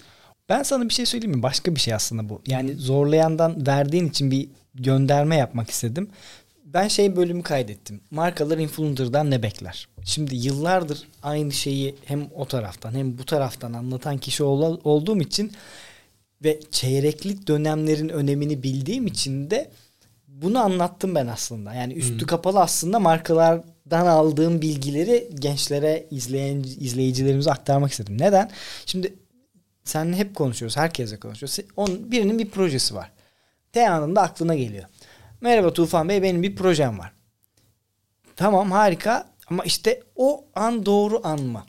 Ben sana bir şey söyleyeyim mi? Başka bir şey aslında bu. Yani zorlayandan verdiğin için bir gönderme yapmak istedim. Ben şey bölümü kaydettim. Markalar influencer'dan ne bekler? Şimdi yıllardır aynı şeyi hem o taraftan hem bu taraftan anlatan kişi ol, olduğum için ve çeyreklik dönemlerin önemini bildiğim için de bunu anlattım ben aslında. Yani üstü hmm. kapalı aslında markalardan aldığım bilgileri gençlere, izleyen izleyicilerimize aktarmak istedim. Neden? Şimdi seninle hep konuşuyoruz, herkese konuşuyoruz. Onun birinin bir projesi var. T anında aklına geliyor. Merhaba Tufan Bey benim bir projem var. Tamam harika ama işte o an doğru an mı?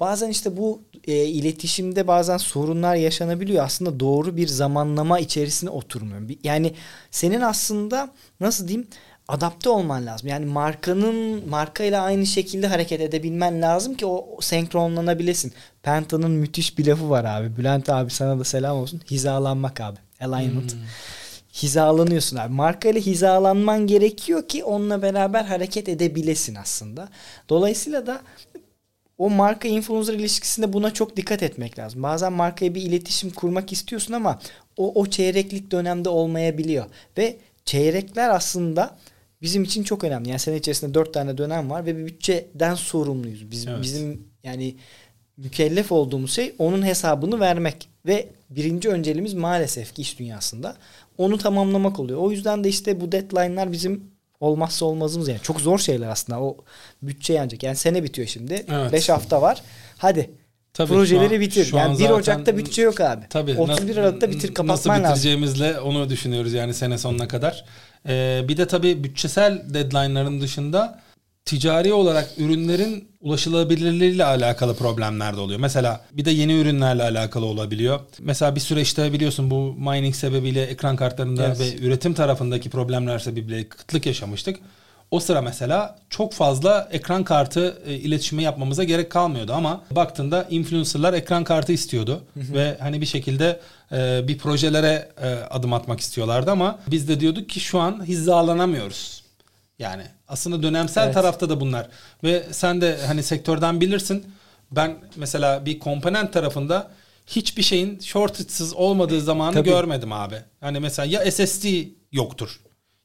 Bazen işte bu e, iletişimde bazen sorunlar yaşanabiliyor. Aslında doğru bir zamanlama içerisine oturmuyor. Yani senin aslında nasıl diyeyim adapte olman lazım. Yani markanın markayla aynı şekilde hareket edebilmen lazım ki o senkronilenebilesin. Penta'nın müthiş bir lafı var abi. Bülent abi sana da selam olsun. Hizalanmak abi. Alignment. Hmm. Hizalanıyorsun abi. Markayla hizalanman gerekiyor ki onunla beraber hareket edebilesin aslında. Dolayısıyla da o marka influencer ilişkisinde buna çok dikkat etmek lazım. Bazen markaya bir iletişim kurmak istiyorsun ama o, o çeyreklik dönemde olmayabiliyor. Ve çeyrekler aslında bizim için çok önemli. Yani sene içerisinde dört tane dönem var ve bir bütçeden sorumluyuz. Biz, evet. Bizim yani mükellef olduğumuz şey onun hesabını vermek ve birinci önceliğimiz maalesef ki iş dünyasında onu tamamlamak oluyor. O yüzden de işte bu deadline'lar bizim olmazsa olmazımız yani. Çok zor şeyler aslında. O bütçe yanacak. Yani sene bitiyor şimdi. 5 evet. hafta var. Hadi Tabii, Projeleri an, bitir. Yani 1 Ocak'ta bütçe yok abi. Tabii, 31 Aralık'ta bitir kapatman lazım. Nasıl bitireceğimizle lazım. onu düşünüyoruz yani sene sonuna kadar. Ee, bir de tabii bütçesel deadline'ların dışında ticari olarak ürünlerin ulaşılabilirliğiyle alakalı problemler de oluyor. Mesela bir de yeni ürünlerle alakalı olabiliyor. Mesela bir süreçte biliyorsun bu mining sebebiyle ekran kartlarında yes. ve üretim tarafındaki problemler sebebiyle kıtlık yaşamıştık. O sıra mesela çok fazla ekran kartı e, iletişimi yapmamıza gerek kalmıyordu ama baktığında influencerlar ekran kartı istiyordu ve hani bir şekilde e, bir projelere e, adım atmak istiyorlardı ama biz de diyorduk ki şu an hizalanamıyoruz. Yani aslında dönemsel evet. tarafta da bunlar ve sen de hani sektörden bilirsin. Ben mesela bir komponent tarafında hiçbir şeyin shortage'sız olmadığı zamanı Tabii. görmedim abi. Hani mesela ya SSD yoktur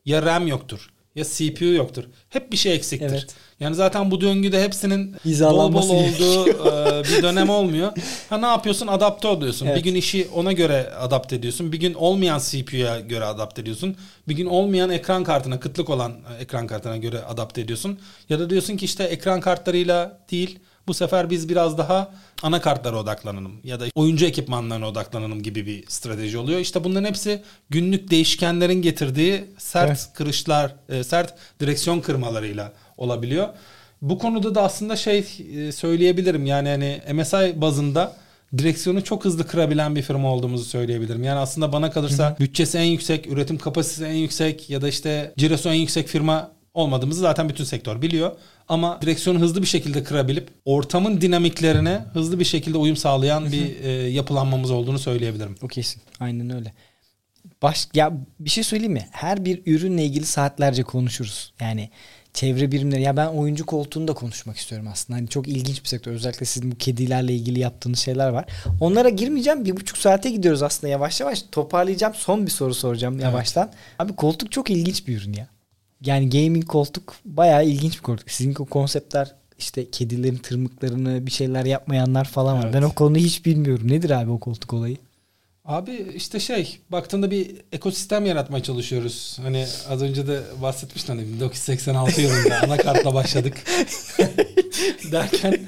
ya RAM yoktur ya CPU yoktur. Hep bir şey eksiktir. Evet. Yani zaten bu döngüde hepsinin bol bol olduğu e, bir dönem olmuyor. Ha ne yapıyorsun? Adapte oluyorsun. Evet. Bir gün işi ona göre adapte ediyorsun. Bir gün olmayan CPU'ya göre adapte ediyorsun. Bir gün olmayan ekran kartına, kıtlık olan ekran kartına göre adapte ediyorsun. Ya da diyorsun ki işte ekran kartlarıyla değil bu sefer biz biraz daha anakartlara odaklanalım ya da oyuncu ekipmanlarına odaklanalım gibi bir strateji oluyor. İşte bunların hepsi günlük değişkenlerin getirdiği sert evet. kırışlar, e, sert direksiyon kırmalarıyla olabiliyor. Bu konuda da aslında şey e, söyleyebilirim. Yani hani MSI bazında direksiyonu çok hızlı kırabilen bir firma olduğumuzu söyleyebilirim. Yani aslında bana kalırsa bütçesi en yüksek, üretim kapasitesi en yüksek ya da işte cirosu en yüksek firma olmadığımızı zaten bütün sektör biliyor. Ama direksiyonu hızlı bir şekilde kırabilip ortamın dinamiklerine hızlı bir şekilde uyum sağlayan bir e, yapılanmamız olduğunu söyleyebilirim. O kesin. Aynen öyle. Baş, ya bir şey söyleyeyim mi? Her bir ürünle ilgili saatlerce konuşuruz. Yani çevre birimleri. Ya ben oyuncu koltuğunu da konuşmak istiyorum aslında. Hani çok ilginç bir sektör. Özellikle sizin bu kedilerle ilgili yaptığınız şeyler var. Onlara girmeyeceğim. Bir buçuk saate gidiyoruz aslında yavaş yavaş. Toparlayacağım. Son bir soru soracağım yavaştan. Evet. Abi koltuk çok ilginç bir ürün ya yani gaming koltuk bayağı ilginç bir koltuk. Sizin o konseptler işte kedilerin tırmıklarını bir şeyler yapmayanlar falan var. Evet. Ben o konuyu hiç bilmiyorum. Nedir abi o koltuk olayı? Abi işte şey baktığında bir ekosistem yaratmaya çalışıyoruz. Hani az önce de bahsetmiştim hani 1986 yılında anakartla başladık. Derken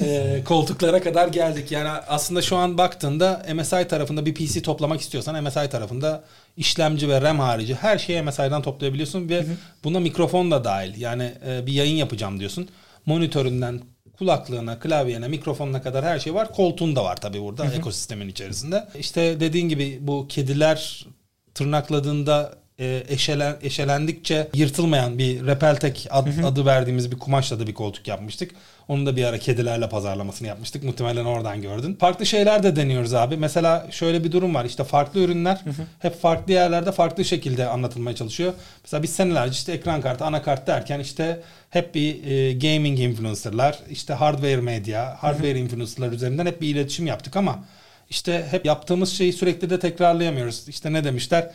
e, koltuklara kadar geldik. Yani aslında şu an baktığında MSI tarafında bir PC toplamak istiyorsan MSI tarafında işlemci ve RAM harici her şeyi MSI'dan toplayabiliyorsun ve hı hı. buna mikrofon da dahil. Yani e, bir yayın yapacağım diyorsun. Monitöründen kulaklığına, klavyene, mikrofonuna kadar her şey var. Koltuğun da var tabii burada hı hı. ekosistemin içerisinde. İşte dediğin gibi bu kediler tırnakladığında e, eşelen, eşelendikçe yırtılmayan bir repeltek ad, adı verdiğimiz bir kumaşla da bir koltuk yapmıştık. Onu da bir ara kedilerle pazarlamasını yapmıştık. Muhtemelen oradan gördün. Farklı şeyler de deniyoruz abi. Mesela şöyle bir durum var. İşte farklı ürünler hep farklı yerlerde farklı şekilde anlatılmaya çalışıyor. Mesela biz senelerce işte ekran kartı, anakart derken işte hep bir e, gaming influencerlar, işte hardware medya, hardware influencerlar üzerinden hep bir iletişim yaptık ama işte hep yaptığımız şeyi sürekli de tekrarlayamıyoruz. İşte ne demişler?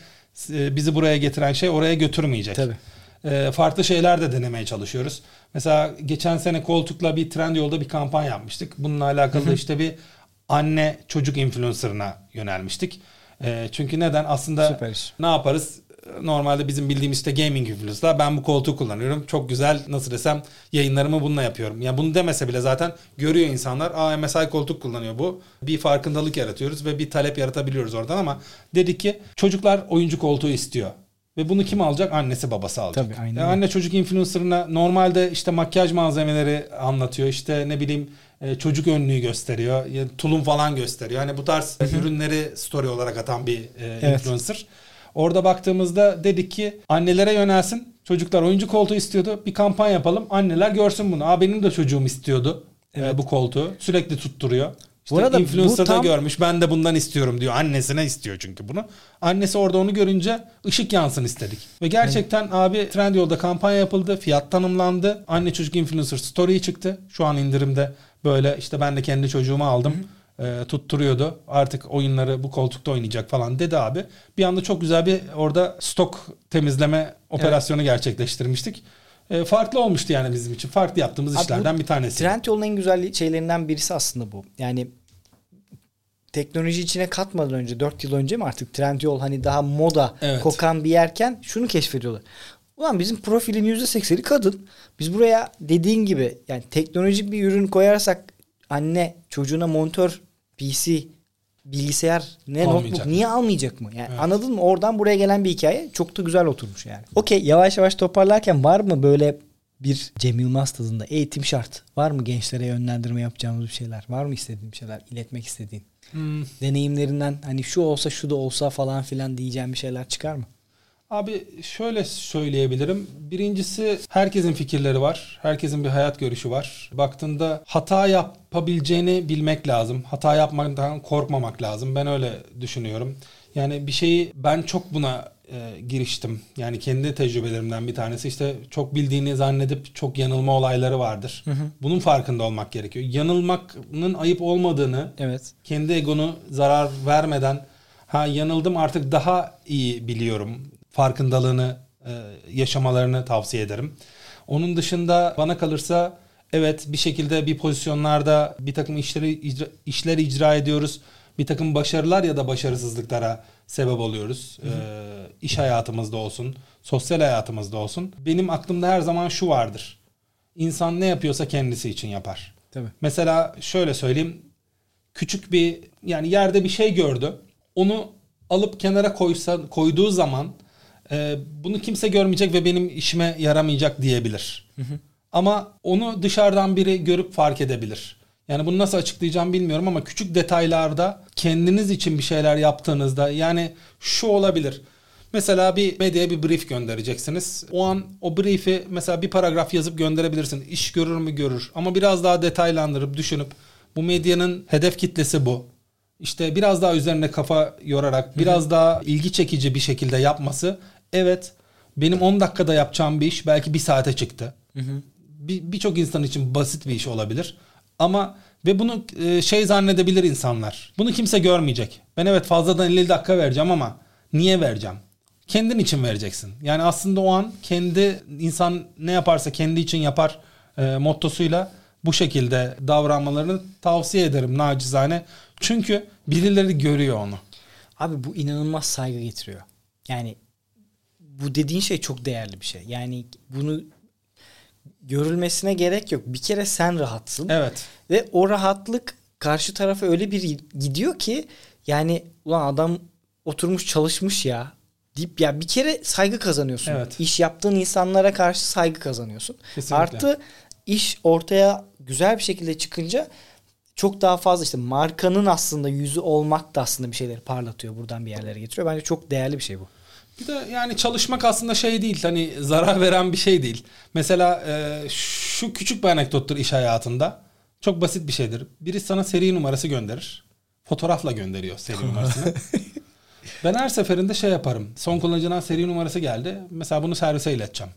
E, bizi buraya getiren şey oraya götürmeyecek. Tabii. E, farklı şeyler de denemeye çalışıyoruz. Mesela geçen sene koltukla bir trend yolda bir kampanya yapmıştık. Bununla alakalı da işte bir anne çocuk influencer'ına yönelmiştik. E, çünkü neden? Aslında ne yaparız? Normalde bizim bildiğimiz işte gaming influencer'lar ben bu koltuğu kullanıyorum. Çok güzel nasıl desem yayınlarımı bununla yapıyorum. Yani bunu demese bile zaten görüyor insanlar. Aa MSI koltuk kullanıyor bu. Bir farkındalık yaratıyoruz ve bir talep yaratabiliyoruz oradan ama dedik ki çocuklar oyuncu koltuğu istiyor. Ve bunu kim alacak? Annesi babası alacak. Tabii, aynen öyle. anne çocuk influencer'ına normalde işte makyaj malzemeleri anlatıyor. İşte ne bileyim e, çocuk önlüğü gösteriyor. tulum falan gösteriyor. Hani bu tarz ürünleri story olarak atan bir e, Evet. influencer. Orada baktığımızda dedik ki annelere yönelsin. Çocuklar oyuncu koltuğu istiyordu. Bir kampanya yapalım. Anneler görsün bunu. Aa benim de çocuğum istiyordu e, bu koltuğu. Sürekli tutturuyor. İşte Bu arada influencer bu da tam- görmüş. Ben de bundan istiyorum diyor. Annesine istiyor çünkü bunu. Annesi orada onu görünce ışık yansın istedik. Ve gerçekten abi Trendyol'da kampanya yapıldı. Fiyat tanımlandı. Anne çocuk influencer story çıktı. Şu an indirimde böyle işte ben de kendi çocuğumu aldım. E, tutturuyordu. Artık oyunları bu koltukta oynayacak falan dedi abi. Bir anda çok güzel bir orada stok temizleme operasyonu gerçekleştirmiştik. E, farklı olmuştu yani bizim için. Farklı yaptığımız Abi işlerden bir tanesi. Trendyol'un en güzel şeylerinden birisi aslında bu. Yani teknoloji içine katmadan önce 4 yıl önce mi artık Trendyol hani daha moda Evet. kokan bir yerken şunu keşfediyorlar. Ulan bizim profilin %80'i kadın. Biz buraya dediğin gibi yani teknolojik bir ürün koyarsak anne çocuğuna monitör, PC, bilgisayar ne Almayacak notebook niye almayacak mı? Yani Evet. anladın mı? Oradan buraya gelen bir hikaye çok da güzel oturmuş yani. Okey yavaş yavaş toparlarken var mı böyle bir Cem Yılmaz tadında eğitim şart? Var mı gençlere yönlendirme yapacağımız bir şeyler? Var mı istediğin bir şeyler? iletmek istediğin? Hmm. Deneyimlerinden hani şu olsa şu da olsa falan filan diyeceğim bir şeyler çıkar mı? Abi şöyle söyleyebilirim. Birincisi herkesin fikirleri var. Herkesin bir hayat görüşü var. Baktığında hata yapabileceğini bilmek lazım. Hata yapmaktan korkmamak lazım. Ben öyle düşünüyorum. Yani bir şeyi ben çok buna e, giriştim. Yani kendi tecrübelerimden bir tanesi işte çok bildiğini zannedip çok yanılma olayları vardır. Bunun farkında olmak gerekiyor. Yanılmanın ayıp olmadığını Evet. kendi egonu zarar vermeden ha yanıldım artık daha iyi biliyorum farkındalığını e, yaşamalarını tavsiye ederim. Onun dışında bana kalırsa evet bir şekilde bir pozisyonlarda bir takım işleri icra, işler icra ediyoruz. Bir takım başarılar ya da başarısızlıklara sebep oluyoruz. E, iş hayatımızda olsun, sosyal hayatımızda olsun. Benim aklımda her zaman şu vardır. İnsan ne yapıyorsa kendisi için yapar. Tabii. Mesela şöyle söyleyeyim. Küçük bir yani yerde bir şey gördü. Onu alıp kenara koysa koyduğu zaman e, bunu kimse görmeyecek ve benim işime yaramayacak diyebilir. Ama onu dışarıdan biri görüp fark edebilir. Yani bunu nasıl açıklayacağım bilmiyorum ama küçük detaylarda kendiniz için bir şeyler yaptığınızda yani şu olabilir. Mesela bir medyaya bir brief göndereceksiniz. O an o brief'i mesela bir paragraf yazıp gönderebilirsin. İş görür mü görür. Ama biraz daha detaylandırıp düşünüp bu medyanın hedef kitlesi bu. İşte biraz daha üzerine kafa yorarak biraz daha ilgi çekici bir şekilde yapması. Evet benim 10 dakikada yapacağım bir iş belki bir saate çıktı. Bir- Birçok insan için basit bir iş olabilir. Ama ve bunu e, şey zannedebilir insanlar. Bunu kimse görmeyecek. Ben evet fazladan 50 dakika vereceğim ama niye vereceğim? Kendin için vereceksin. Yani aslında o an kendi insan ne yaparsa kendi için yapar e, mottosuyla bu şekilde davranmalarını tavsiye ederim nacizane. Çünkü birileri görüyor onu. Abi bu inanılmaz saygı getiriyor. Yani bu dediğin şey çok değerli bir şey. Yani bunu görülmesine gerek yok. Bir kere sen rahatsın. Evet. Ve o rahatlık karşı tarafa öyle bir gidiyor ki yani ulan adam oturmuş çalışmış ya deyip ya bir kere saygı kazanıyorsun. Evet. İş yaptığın insanlara karşı saygı kazanıyorsun. Kesinlikle. Artı iş ortaya güzel bir şekilde çıkınca çok daha fazla işte markanın aslında yüzü olmak da aslında bir şeyleri parlatıyor. Buradan bir yerlere getiriyor. Bence çok değerli bir şey bu. Bir de yani çalışmak aslında şey değil hani zarar veren bir şey değil. Mesela e, şu küçük bir anekdottur iş hayatında. Çok basit bir şeydir. Biri sana seri numarası gönderir. Fotoğrafla gönderiyor seri numarasını. ben her seferinde şey yaparım. Son kullanıcıdan seri numarası geldi. Mesela bunu servise ileteceğim.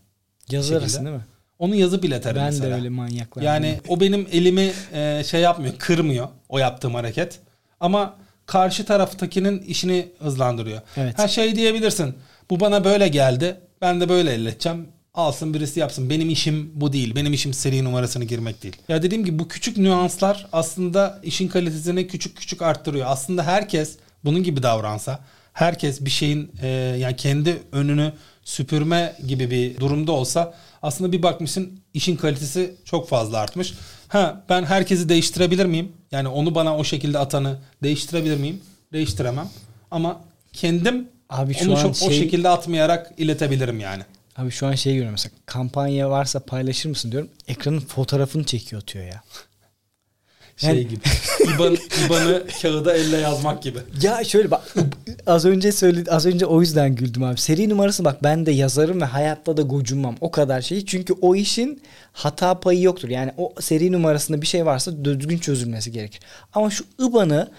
Yazarısın değil mi? Onu yazıp ileterim ben mesela. de öyle manyaklar. Yani o benim elimi e, şey yapmıyor, kırmıyor o yaptığım hareket. Ama karşı taraftakinin işini hızlandırıyor. Evet. Her şey diyebilirsin. Bu bana böyle geldi. Ben de böyle elleteceğim. Alsın birisi yapsın. Benim işim bu değil. Benim işim seri numarasını girmek değil. Ya dediğim gibi bu küçük nüanslar aslında işin kalitesini küçük küçük arttırıyor. Aslında herkes bunun gibi davransa, herkes bir şeyin e, yani kendi önünü süpürme gibi bir durumda olsa aslında bir bakmışsın işin kalitesi çok fazla artmış. Ha ben herkesi değiştirebilir miyim? Yani onu bana o şekilde atanı değiştirebilir miyim? Değiştiremem. Ama kendim Abi şu onu an çok, şey- o şekilde atmayarak iletebilirim yani. Abi şu an şey görüyorum mesela kampanya varsa paylaşır mısın diyorum. Ekranın fotoğrafını çekiyor atıyor ya. Şey Yani- gibi. İban, İban'ı kağıda elle yazmak gibi. Ya şöyle bak az önce söyledi az önce o yüzden güldüm abi. Seri numarası bak ben de yazarım ve hayatta da gocunmam o kadar şey. Çünkü o işin hata payı yoktur. Yani o seri numarasında bir şey varsa düzgün çözülmesi gerekir. Ama şu IBAN'ı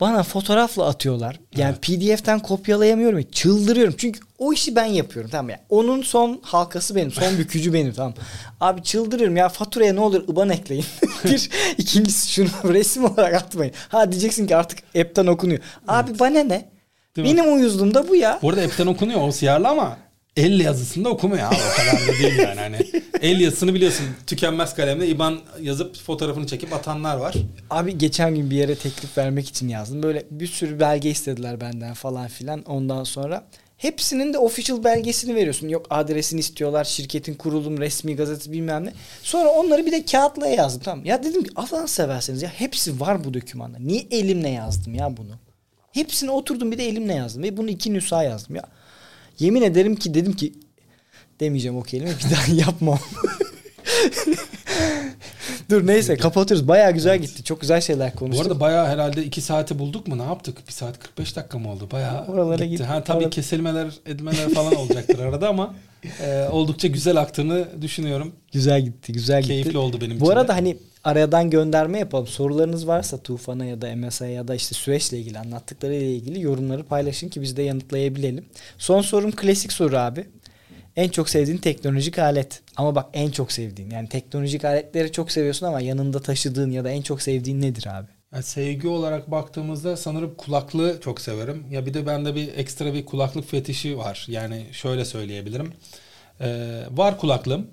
bana fotoğrafla atıyorlar. Yani PDF'ten kopyalayamıyorum. ya, Çıldırıyorum. Çünkü o işi ben yapıyorum tamam ya. Onun son halkası benim. Son bükücü benim tamam. Abi çıldırıyorum ya faturaya ne olur IBAN ekleyin. bir ikincisi şunu resim olarak atmayın. Ha diyeceksin ki artık app'ten okunuyor. Abi bana ne? Değil mi? benim uyuzluğum da bu ya. Bu arada app'ten okunuyor o siyarlı ama el yazısında okumuyor abi o kadar da değil yani. Hani el yazısını biliyorsun tükenmez kalemle IBAN yazıp fotoğrafını çekip atanlar var. Abi geçen gün bir yere teklif vermek için yazdım. Böyle bir sürü belge istediler benden falan filan. Ondan sonra hepsinin de official belgesini veriyorsun. Yok adresini istiyorlar, şirketin kurulum, resmi gazetesi bilmem ne. Sonra onları bir de kağıtla yazdım tamam. Ya dedim ki Allah'ını severseniz ya hepsi var bu dokümanda. Niye elimle yazdım ya bunu? Hepsini oturdum bir de elimle yazdım. Ve bunu iki nüsha yazdım ya. Yemin ederim ki dedim ki demeyeceğim o kelime bir daha yapmam. Dur neyse kapatıyoruz. Bayağı güzel gitti. Çok güzel şeyler Bu konuştuk. arada bayağı herhalde 2 saati bulduk mu ne yaptık? 1 saat 45 dakika mı oldu? Bayağı Oralara gitti. git- Ha, tabii orada- kesilmeler edilmeler falan olacaktır arada ama e, oldukça güzel aktığını düşünüyorum. Güzel gitti, güzel gitti. Keyifli oldu benim için Bu arada hani aradan gönderme yapalım. Sorularınız varsa Tufan'a ya da MSA'ya ya da işte süreçle ilgili anlattıkları ile ilgili yorumları paylaşın ki biz de yanıtlayabilelim. Son sorum klasik soru abi. En çok sevdiğin teknolojik alet. Ama bak en çok sevdiğin. Yani teknolojik aletleri çok seviyorsun ama yanında taşıdığın ya da en çok sevdiğin nedir abi? Yani sevgi olarak baktığımızda sanırım kulaklığı çok severim. Ya bir de bende bir ekstra bir kulaklık fetişi var. Yani şöyle söyleyebilirim. Ee, var kulaklığım.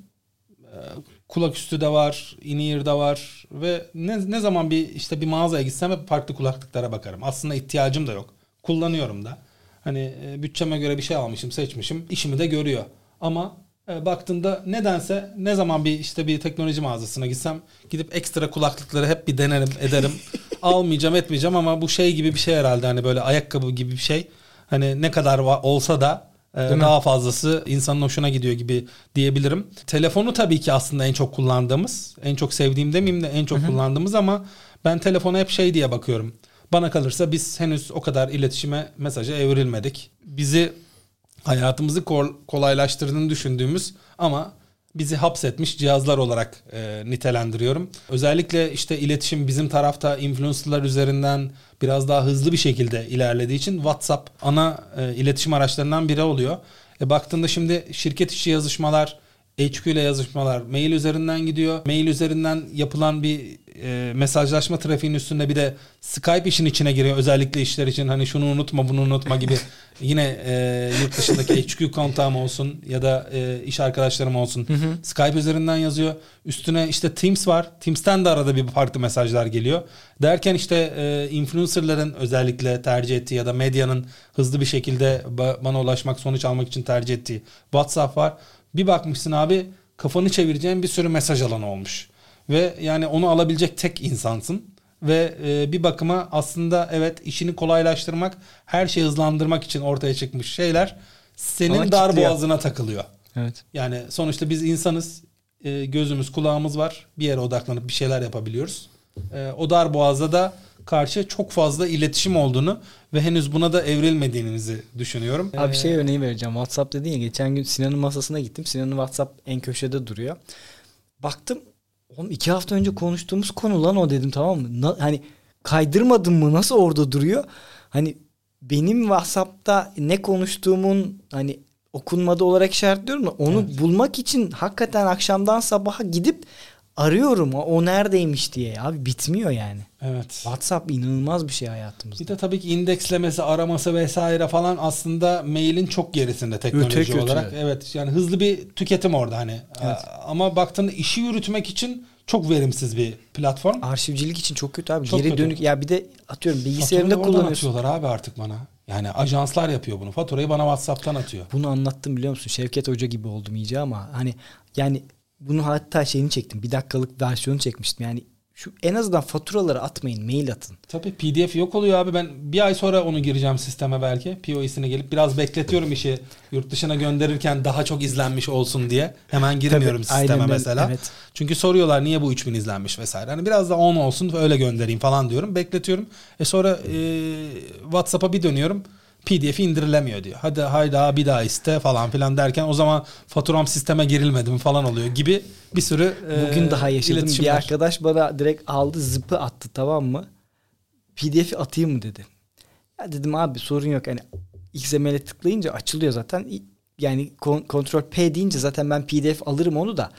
Ee, kulak üstü de var, in-ear da var ve ne, ne zaman bir işte bir mağazaya gitsem hep farklı kulaklıklara bakarım. Aslında ihtiyacım da yok. Kullanıyorum da. Hani e, bütçeme göre bir şey almışım, seçmişim. işimi de görüyor. Ama e, baktığında nedense ne zaman bir işte bir teknoloji mağazasına gitsem gidip ekstra kulaklıkları hep bir denerim, ederim. Almayacağım, etmeyeceğim ama bu şey gibi bir şey herhalde hani böyle ayakkabı gibi bir şey. Hani ne kadar olsa da e, Değil mi? daha fazlası insanın hoşuna gidiyor gibi diyebilirim. Telefonu tabii ki aslında en çok kullandığımız, en çok sevdiğim demeyeyim de en çok kullandığımız ama ben telefona hep şey diye bakıyorum. Bana kalırsa biz henüz o kadar iletişime, mesaja evrilmedik. Bizi hayatımızı kol- kolaylaştırdığını düşündüğümüz ama bizi hapsetmiş cihazlar olarak e, nitelendiriyorum. Özellikle işte iletişim bizim tarafta influencerlar üzerinden biraz daha hızlı bir şekilde ilerlediği için WhatsApp ana e, iletişim araçlarından biri oluyor. E, baktığında şimdi şirket içi yazışmalar, HQ ile yazışmalar mail üzerinden gidiyor. Mail üzerinden yapılan bir e, mesajlaşma trafiğinin üstünde bir de Skype işin içine giriyor. Özellikle işler için hani şunu unutma bunu unutma gibi yine e, yurt dışındaki HQ kontağım olsun ya da e, iş arkadaşlarım olsun. Skype üzerinden yazıyor. Üstüne işte Teams var. Teams'ten de arada bir farklı mesajlar geliyor. Derken işte e, influencerların özellikle tercih ettiği ya da medyanın hızlı bir şekilde ba- bana ulaşmak, sonuç almak için tercih ettiği WhatsApp var. Bir bakmışsın abi kafanı çevireceğin bir sürü mesaj alanı olmuş. Ve yani onu alabilecek tek insansın. Ve e, bir bakıma aslında evet işini kolaylaştırmak, her şeyi hızlandırmak için ortaya çıkmış şeyler senin Ama dar boğazına takılıyor. Evet. Yani sonuçta biz insanız, e, gözümüz, kulağımız var. Bir yere odaklanıp bir şeyler yapabiliyoruz. e, o dar boğazda da karşı çok fazla iletişim olduğunu ve henüz buna da evrilmediğinizi düşünüyorum. Abi şey örneği vereceğim. WhatsApp dedin ya geçen gün Sinan'ın masasına gittim. Sinan'ın WhatsApp en köşede duruyor. Baktım oğlum iki hafta önce konuştuğumuz konu lan o dedim tamam mı? Na, hani kaydırmadım mı nasıl orada duruyor? Hani benim WhatsApp'ta ne konuştuğumun hani okunmadı olarak işaretliyorum da onu evet. bulmak için hakikaten akşamdan sabaha gidip arıyorum o neredeymiş diye. Abi bitmiyor yani. Evet. WhatsApp inanılmaz bir şey hayatımızda. Bir de tabii ki indekslemesi, araması vesaire falan aslında mailin çok gerisinde teknoloji öte olarak. Kötü. Evet yani hızlı bir tüketim orada hani. Evet. Ama baktığında işi yürütmek için çok verimsiz bir platform. Arşivcilik için çok kötü abi. Çok Geri kötü. dönük ya bir de atıyorum bilgisayarında kullanıyorsun. atıyorlar abi artık bana. Yani ajanslar yapıyor bunu. Faturayı bana WhatsApp'tan atıyor. Bunu anlattım biliyor musun? Şevket Hoca gibi oldum iyice ama hani yani bunu hatta şeyini çektim. Bir dakikalık versiyonu çekmiştim. Yani şu en azından faturaları atmayın, mail atın. Tabii PDF yok oluyor abi. Ben bir ay sonra onu gireceğim sisteme belki. POE'sine gelip biraz bekletiyorum işi. Yurt dışına gönderirken daha çok izlenmiş olsun diye. Hemen girmiyorum Tabii, sisteme aynen, mesela. Evet. Çünkü soruyorlar niye bu 3000 izlenmiş vesaire. Hani biraz da 10 olsun öyle göndereyim falan diyorum. Bekletiyorum. E sonra e, WhatsApp'a bir dönüyorum. PDF indirilemiyor diyor. Hadi hayda bir daha iste falan filan derken o zaman faturam sisteme girilmedi mi falan oluyor gibi bir sürü Bugün e, daha yaşadım. Bir var. arkadaş bana direkt aldı zıpı attı tamam mı? PDF'i atayım mı dedi. Ya dedim abi sorun yok. Yani XML'e tıklayınca açılıyor zaten. Yani kontrol P deyince zaten ben PDF alırım onu da.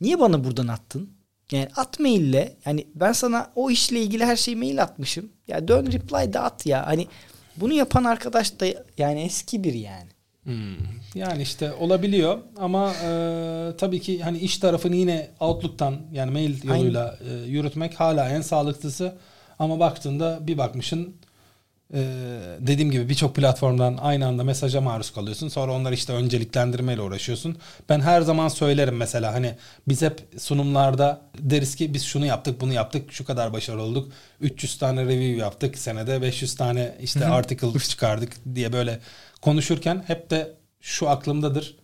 Niye bana buradan attın? Yani at maille. Yani ben sana o işle ilgili her şeyi mail atmışım. Ya dön reply de at ya. Hani bunu yapan arkadaş da yani eski bir yani. Hmm. Yani işte olabiliyor ama e, tabii ki hani iş tarafını yine Outlook'tan yani mail yoluyla e, yürütmek hala en sağlıklısı. Ama baktığında bir bakmışın ee, dediğim gibi birçok platformdan aynı anda mesaja maruz kalıyorsun. Sonra onları işte önceliklendirmeyle uğraşıyorsun. Ben her zaman söylerim mesela hani biz hep sunumlarda deriz ki biz şunu yaptık bunu yaptık şu kadar başarılı olduk. 300 tane review yaptık senede 500 tane işte article çıkardık diye böyle konuşurken hep de şu aklımdadır.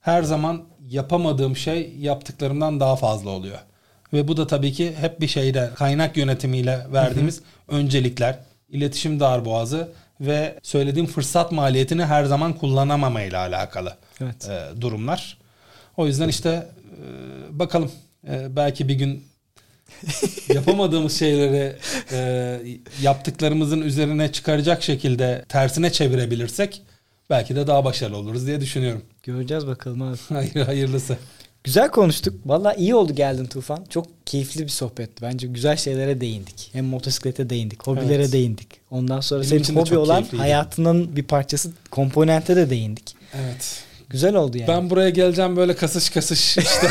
Her zaman yapamadığım şey yaptıklarımdan daha fazla oluyor. Ve bu da tabii ki hep bir şeyde kaynak yönetimiyle verdiğimiz öncelikler iletişim darboğazı ve söylediğim fırsat maliyetini her zaman kullanamama ile alakalı evet. e, durumlar. O yüzden işte e, bakalım e, belki bir gün yapamadığımız şeyleri e, yaptıklarımızın üzerine çıkaracak şekilde tersine çevirebilirsek belki de daha başarılı oluruz diye düşünüyorum. Göreceğiz bakalım abi. Hayır hayırlısı. Güzel konuştuk. Valla iyi oldu geldin Tufan. Çok keyifli bir sohbetti. Bence güzel şeylere değindik. Hem motosiklete değindik, hobilere evet. değindik. Ondan sonra Benim senin hobi olan keyifliydi. hayatının bir parçası komponente de değindik. Evet. Güzel oldu yani. Ben buraya geleceğim böyle kasış kasış işte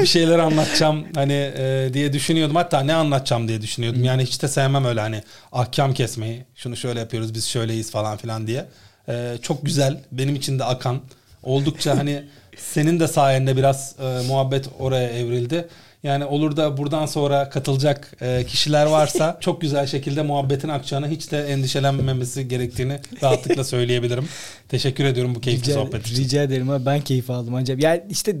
bir şeyler anlatacağım hani e, diye düşünüyordum. Hatta ne anlatacağım diye düşünüyordum. Yani hiç de sevmem öyle hani ahkam kesmeyi. Şunu şöyle yapıyoruz biz şöyleyiz falan filan diye. E, çok güzel. Benim için de akan. Oldukça hani senin de sayende biraz e, muhabbet oraya evrildi. Yani olur da buradan sonra katılacak e, kişiler varsa çok güzel şekilde muhabbetin akacağını hiç de endişelenmemesi gerektiğini rahatlıkla söyleyebilirim. Teşekkür ediyorum bu keyifli rica, sohbet için. Rica ederim abi ben keyif aldım acaba. Yani işte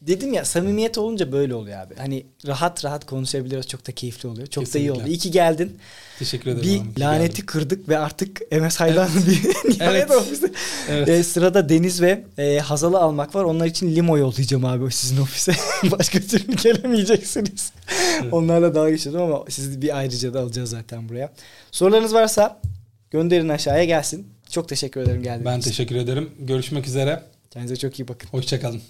dedim ya samimiyet olunca böyle oluyor abi. Hani rahat rahat konuşabiliyoruz. Çok da keyifli oluyor. Çok Kesinlikle. da iyi oldu. İyi ki geldin. Teşekkür ederim. Bir abi, laneti geldim. kırdık ve artık MS Haydan'ın evet. bir nihayet evet. ofisi. Evet. Ee, sırada Deniz ve e, Hazal'ı almak var. Onlar için limo yollayacağım abi sizin ofise. Başka türlü gelemeyeceksiniz. Evet. Onlarla daha geçiyordum ama sizi bir ayrıca da alacağız zaten buraya. Sorularınız varsa gönderin aşağıya gelsin. Çok teşekkür ederim geldiğiniz Ben teşekkür ederim. Görüşmek üzere. Kendinize çok iyi bakın. Hoşçakalın.